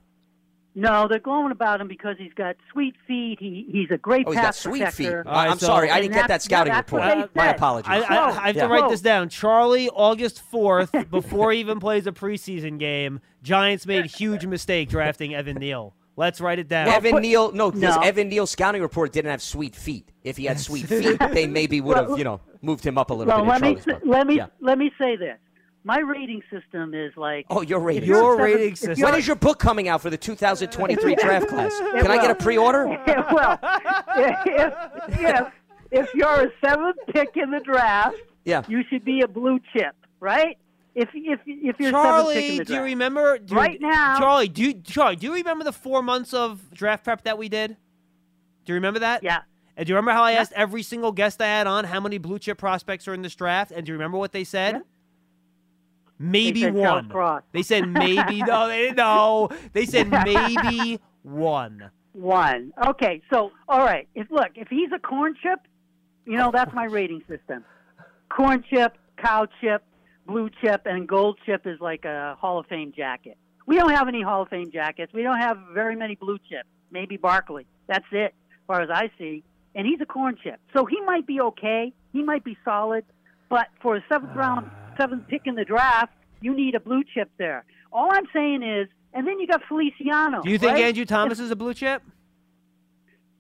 S8: No, they're glowing about him because he's got sweet feet. He he's a great
S2: Oh, he's got
S8: pass
S2: sweet feet.
S8: protector.
S2: Uh, I'm sorry, I didn't get that
S8: that's-
S2: scouting
S8: that's what
S2: report.
S8: they
S2: My
S8: said.
S2: apologies.
S1: I, I, I have
S2: Yeah.
S1: to write this down. Charlie, August 4th, before he even plays a preseason game, Giants made huge mistake drafting Evan Neal. Let's write it down.
S2: Evan Neal, no, because
S8: No.
S2: Evan Neal's scouting report didn't have sweet feet. If he had sweet feet, they maybe would have,
S8: Well,
S2: you know, moved him up a little
S8: Well,
S2: bit. in
S8: let me
S2: Charlie's book.
S8: let me
S2: Yeah.
S8: let me say this. My rating system is like
S2: Oh, your rating.
S1: Your
S8: seven-
S1: rating system.
S2: When is your book coming out for the 2023 draft class? Can I get a pre-order?
S8: well, if, if if you're a seventh pick in the draft,
S2: Yeah.
S8: you should be a blue chip, right? If if if you're seventh pick in
S1: Charlie,
S8: the
S1: do you
S8: draft.
S1: remember do you-
S8: Right now-
S1: Charlie, do you, Charlie, do you remember the four months of draft prep that we did? Do you remember that?
S8: Yeah.
S1: And do you remember how I asked every single guest I had on how many blue chip prospects are in this draft? And do you remember what they said? Maybe
S8: Charles
S1: one. They said maybe. no, they didn't know. They said maybe one.
S8: One. Okay, so all right. If look, if he's a corn chip, you know that's my rating system. Corn chip, cow chip, blue chip, and gold chip is like a Hall of Fame jacket. We don't have any Hall of Fame jackets. We don't have very many blue chips. Maybe Barkley. That's it, as far as I see. And he's a corn chip, so he might be okay. He might be solid, but for a seventh round, ah. Seventh pick in the draft, you need a blue chip there. All I'm saying is, and then you got Feliciano.
S1: Do you think
S8: right?
S1: Andrew Thomas is a blue chip?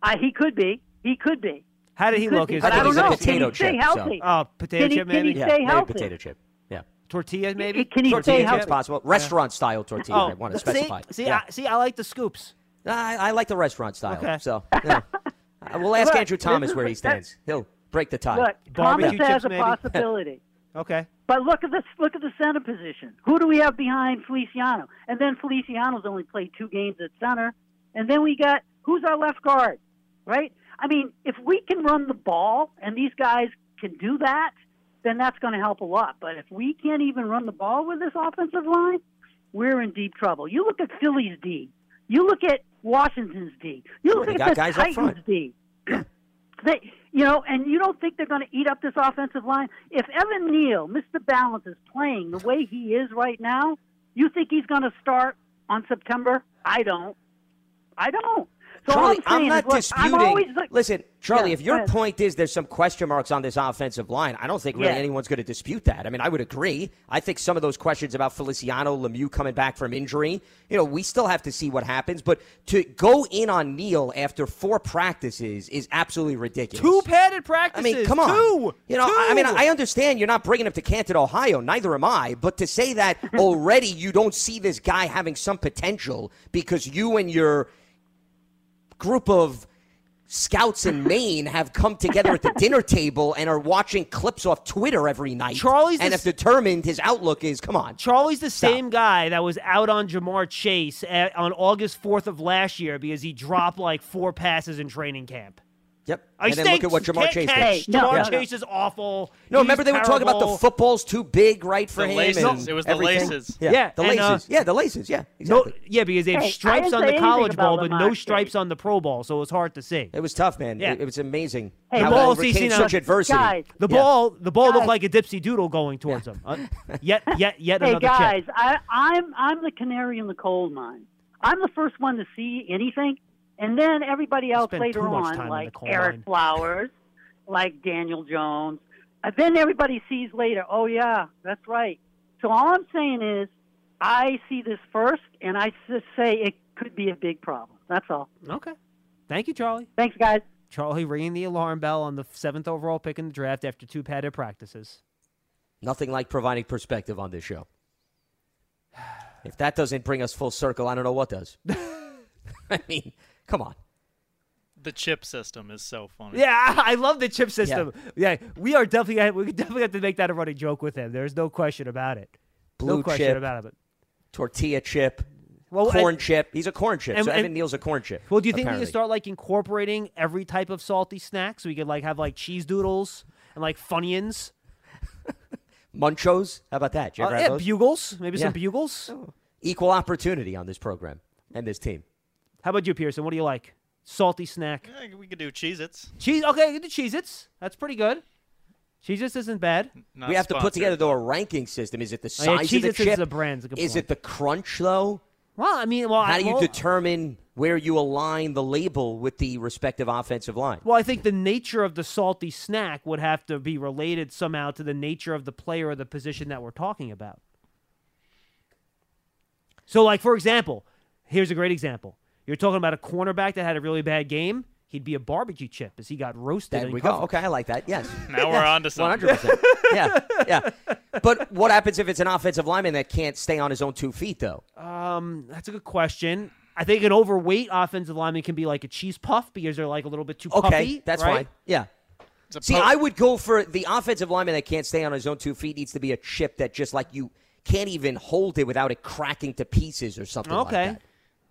S8: Uh, he could be. He could be.
S1: How did he
S8: could
S1: look?
S8: be,
S1: Is
S8: but I don't
S2: he's a
S8: know.
S2: potato
S8: can he stay
S2: chip, so-
S8: healthy?
S1: Oh, potato
S8: Can he-
S1: chip
S8: can he
S1: maybe?
S2: Yeah,
S8: stay
S2: maybe
S8: healthy?
S2: potato chip. Yeah.
S1: Tortilla maybe?
S8: Can he
S2: Tortilla
S8: stay
S2: chip's
S8: healthy?
S2: possible. Restaurant style tortilla. I want to
S1: see,
S2: specify.
S1: See,
S2: Yeah.
S1: I, see, I like the scoops.
S2: I, I like the restaurant style.
S1: Okay.
S2: So yeah. Uh, we'll ask
S8: Look,
S2: Andrew Thomas where he stands. He'll break the tie.
S8: Look,
S1: Barbecue
S8: Thomas has
S1: chips,
S8: a
S1: maybe?
S8: possibility.
S1: Okay.
S8: But look at this. Look at the center position. Who do we have behind Feliciano? And then Feliciano's only played two games at center. And then we got who's our left guard, right? I mean, if we can run the ball and these guys can do that, then that's going to help a lot. But if we can't even run the ball with this offensive line, we're in deep trouble. You look at Philly's D. You look at Washington's D. You look
S2: They
S8: at the
S2: guys up
S8: Titans
S2: front.
S8: D. They, you know, and you don't think they're going to eat up this offensive line? If Evan Neal, Mr. Balance, is playing the way he is right now, you think he's going to start on September? I don't. I don't. So all
S2: Charlie,
S8: I'm,
S2: not
S8: is, look, I'm
S2: disputing. Listen, Charlie,
S8: Yeah,
S2: if your
S8: go
S2: point is there's some question marks on this offensive line, I don't think really
S8: Yeah.
S2: anyone's going to dispute that. I mean, I would agree. I think some of those questions about Feliciano, Lemieux coming back from injury, you know, we still have to see what happens. But to go in on Neal after four practices is absolutely ridiculous.
S1: Two padded practices.
S2: I mean, come on.
S1: Two.
S2: You know, I I mean, I understand you're not bringing him to Canton, Ohio. Neither am I. But to say that already you don't see this guy having some potential because you and your group of scouts in Maine have come together at the dinner table and are watching clips off Twitter every night.
S1: Charlie's
S2: and have determined his outlook is come on.
S1: Charlie's the
S2: Stop.
S1: same guy that was out on Ja'Marr Chase at, on August 4th of last year because he dropped like four passes in training camp.
S2: Yep.
S1: I
S2: and then look at what Ja'Marr
S1: can't
S2: Chase
S1: catch.
S2: did.
S1: Ja'Marr
S2: Yeah.
S1: Chase is awful.
S2: No,
S1: He's
S2: remember they were talking about the football's too big, right, for
S9: The
S2: him?
S9: laces.
S2: and
S9: It was the
S2: everything?
S9: laces.
S2: Yeah,
S1: Yeah,
S2: the
S1: and, uh,
S2: laces. yeah, the laces. Yeah,
S1: No,
S2: exactly.
S1: yeah, because they have
S8: Hey,
S1: stripes on the college ball, but no stripes on the pro ball, so it was hard to see.
S2: It was tough, man.
S8: Yeah.
S2: It, it was amazing.
S8: Hey,
S2: how
S1: the ball, see,
S2: overcame
S1: see,
S2: such
S1: now-
S2: adversity.
S8: Guys,
S1: The
S2: Yeah.
S1: ball, the ball
S8: Guys.
S1: looked like a dipsy doodle going towards him. Uh, yet, yet, yet
S8: Hey
S1: another
S8: guys,
S1: chip.
S8: I, I'm I'm the canary in the coal mine. I'm the first one to see anything, and then everybody else
S1: spend
S8: later
S1: too much time
S8: on, like Ereck
S1: mine.
S8: Flowers, like Daniel Jones. And then everybody sees later. Oh yeah, that's right. So all I'm saying is, I see this first, and I just say it could be a big problem. That's all.
S1: Okay. Thank you, Charlie.
S8: Thanks, guys.
S1: Charlie ringing the alarm bell on the seventh overall pick in the draft after two padded practices.
S2: Nothing like providing perspective on this show. If that doesn't bring us full circle, I don't know what does. I mean, come on.
S9: The chip system is so funny.
S1: Yeah, I love the chip system. Yeah, we are definitely we definitely have to make that a running joke with him. There's no question about it.
S2: Blue
S1: no question
S2: chip,
S1: about it.
S2: tortilla chip,
S1: Well,
S2: corn
S1: and-
S2: chip. He's a corn chip.
S1: and-
S2: so
S1: and-
S2: Evan Neal's a corn chip.
S1: Well, do you think we
S2: apparently.
S1: can start like incorporating every type of salty snack so we could like have like cheese doodles and like Funyuns?
S2: Munchos? How about that?
S1: Uh, yeah,
S2: those?
S1: bugles. Maybe
S2: Yeah.
S1: some bugles.
S2: Equal opportunity on this program and this team.
S1: How about you, Pearson? What do you like? Salty snack.
S9: Yeah, we could do Cheez-Its.
S1: Cheese. Okay, the Cheez-Its. That's pretty good. Cheez-Its isn't bad.
S9: Not
S2: we have to put together though a ranking system. Is it the
S1: Oh, yeah,
S2: size of the
S1: Cheez-Its is
S2: chip?
S1: a brand, a good
S2: is
S1: point.
S2: it the crunch though?
S1: Well, I mean, well,
S2: How do you
S1: well,
S2: determine where you align the label with the respective offensive line?
S1: Well, I think the nature of the salty snack would have to be related somehow to the nature of the player or the position that we're talking about. So, like for example, here's a great example. You're talking about a cornerback that had a really bad game. He'd be a barbecue chip as he got roasted.
S2: There
S1: in
S2: we go. Okay, I like that. Yes.
S9: Now we're on to something.
S2: 100%. yeah, yeah. But what happens if it's an offensive lineman that can't stay on his own two feet, though?
S1: Um, that's a good question. I think an overweight offensive lineman can be like a cheese puff because they're like a little bit too
S2: Okay,
S1: puffy.
S2: that's
S1: right?
S2: fine. Yeah. See,
S9: po-
S2: I would go for the offensive lineman that can't stay on his own two feet needs to be a chip that just like you can't even hold it without it cracking to pieces or something like
S1: Okay.
S2: that.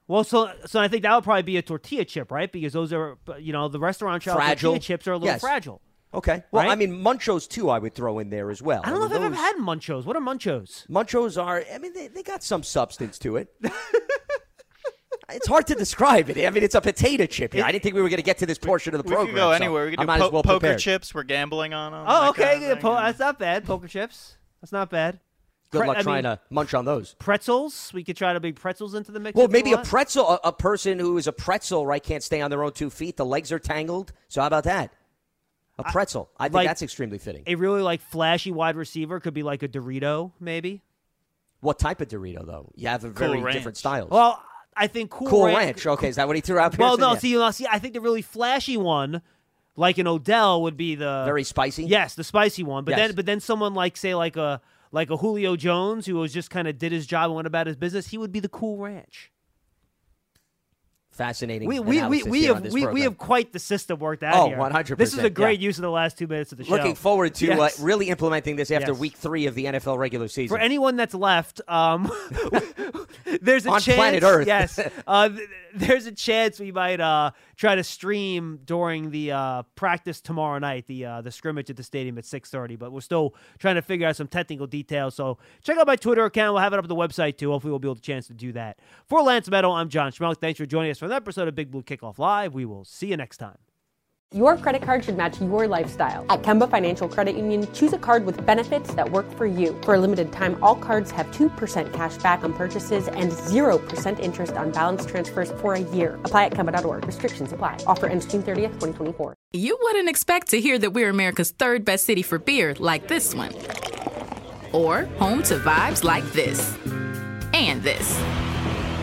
S1: Well, so so I think that would probably be a tortilla chip, right? Because those are, you know, the restaurant shop
S2: Fragile.
S1: tortilla chips are a little
S2: Yes.
S1: fragile.
S2: Okay. Well,
S1: Right?
S2: I mean, Munchos too. I would throw in there as well.
S1: I don't know
S2: mean,
S1: if I've ever had munchos. What are munchos?
S2: Munchos are. I mean, they, they got some substance to it. it's hard to describe it. I mean, it's a potato chip here. I didn't think we were going to get to this portion of the
S9: we
S2: program.
S9: could go
S2: so
S9: anywhere. We could
S2: I'm
S9: do po-
S2: well
S9: poker
S2: prepared.
S9: chips. We're gambling on them.
S1: Oh,
S9: that
S1: okay.
S9: kind of
S1: yeah, po- that's not bad. Poker chips. That's not bad.
S2: Good
S1: Pre-
S2: luck
S1: I
S2: trying
S1: mean,
S2: to munch on those.
S1: Pretzels. We could try to bring pretzels into the mix.
S2: Well, maybe a
S1: want.
S2: pretzel, a, a person who is a pretzel, right, can't stay on their own two feet. The legs are tangled. So how about that? A pretzel. I think
S1: like-
S2: that's extremely fitting.
S1: a really like flashy wide receiver could be like a Dorito, maybe.
S2: What type of Dorito, though? You have a very
S9: Ranch.
S2: different styles.
S1: Well, I think Cool,
S2: cool
S1: Ranch.
S2: Ranch. Okay, is that what he threw out?
S1: Well,
S2: Pearson?
S1: no.
S2: Yeah.
S1: See, no, see, I think the really flashy one, like an Odell, would be the
S2: very spicy.
S1: Yes, the spicy one. But
S2: Yes.
S1: then, but then someone like say like a like a Julio Jones who was just kind of did his job and went about his business. He would be the Cool Ranch.
S2: Fascinating.
S1: We we we, we have we, we have quite the system worked out
S2: Oh,
S1: here.
S2: 100%,
S1: This is a great
S2: yeah.
S1: use of the last two minutes of the show.
S2: Looking forward to
S1: Yes.
S2: uh, really implementing this after
S1: Yes.
S2: week three of the NFL regular season.
S1: For anyone that's left, um, there's a
S2: On
S1: chance.
S2: planet Earth.
S1: Yes, uh, there's a chance we might uh, try to stream during the uh, practice tomorrow night, the uh, the scrimmage at the stadium at 6:30. But we're still trying to figure out some technical details. So check out my Twitter account. We'll have it up on the website too. Hopefully, we'll be able to chance to do that. For Lance Medow, I'm John Schmelk. Thanks for joining us for that episode of Big Blue Kickoff Live. We will see you next time.
S3: Your credit card should match your lifestyle. At Kemba Financial Credit Union, choose a card with benefits that work for you. For a limited time, all cards have 2% cash back on purchases and 0% interest on balance transfers for a year. Apply at Kemba.org. Restrictions apply. Offer ends June 30th, 2024.
S10: You wouldn't expect to hear that we're America's third best city for beer like this one. Or home to vibes like this. And this.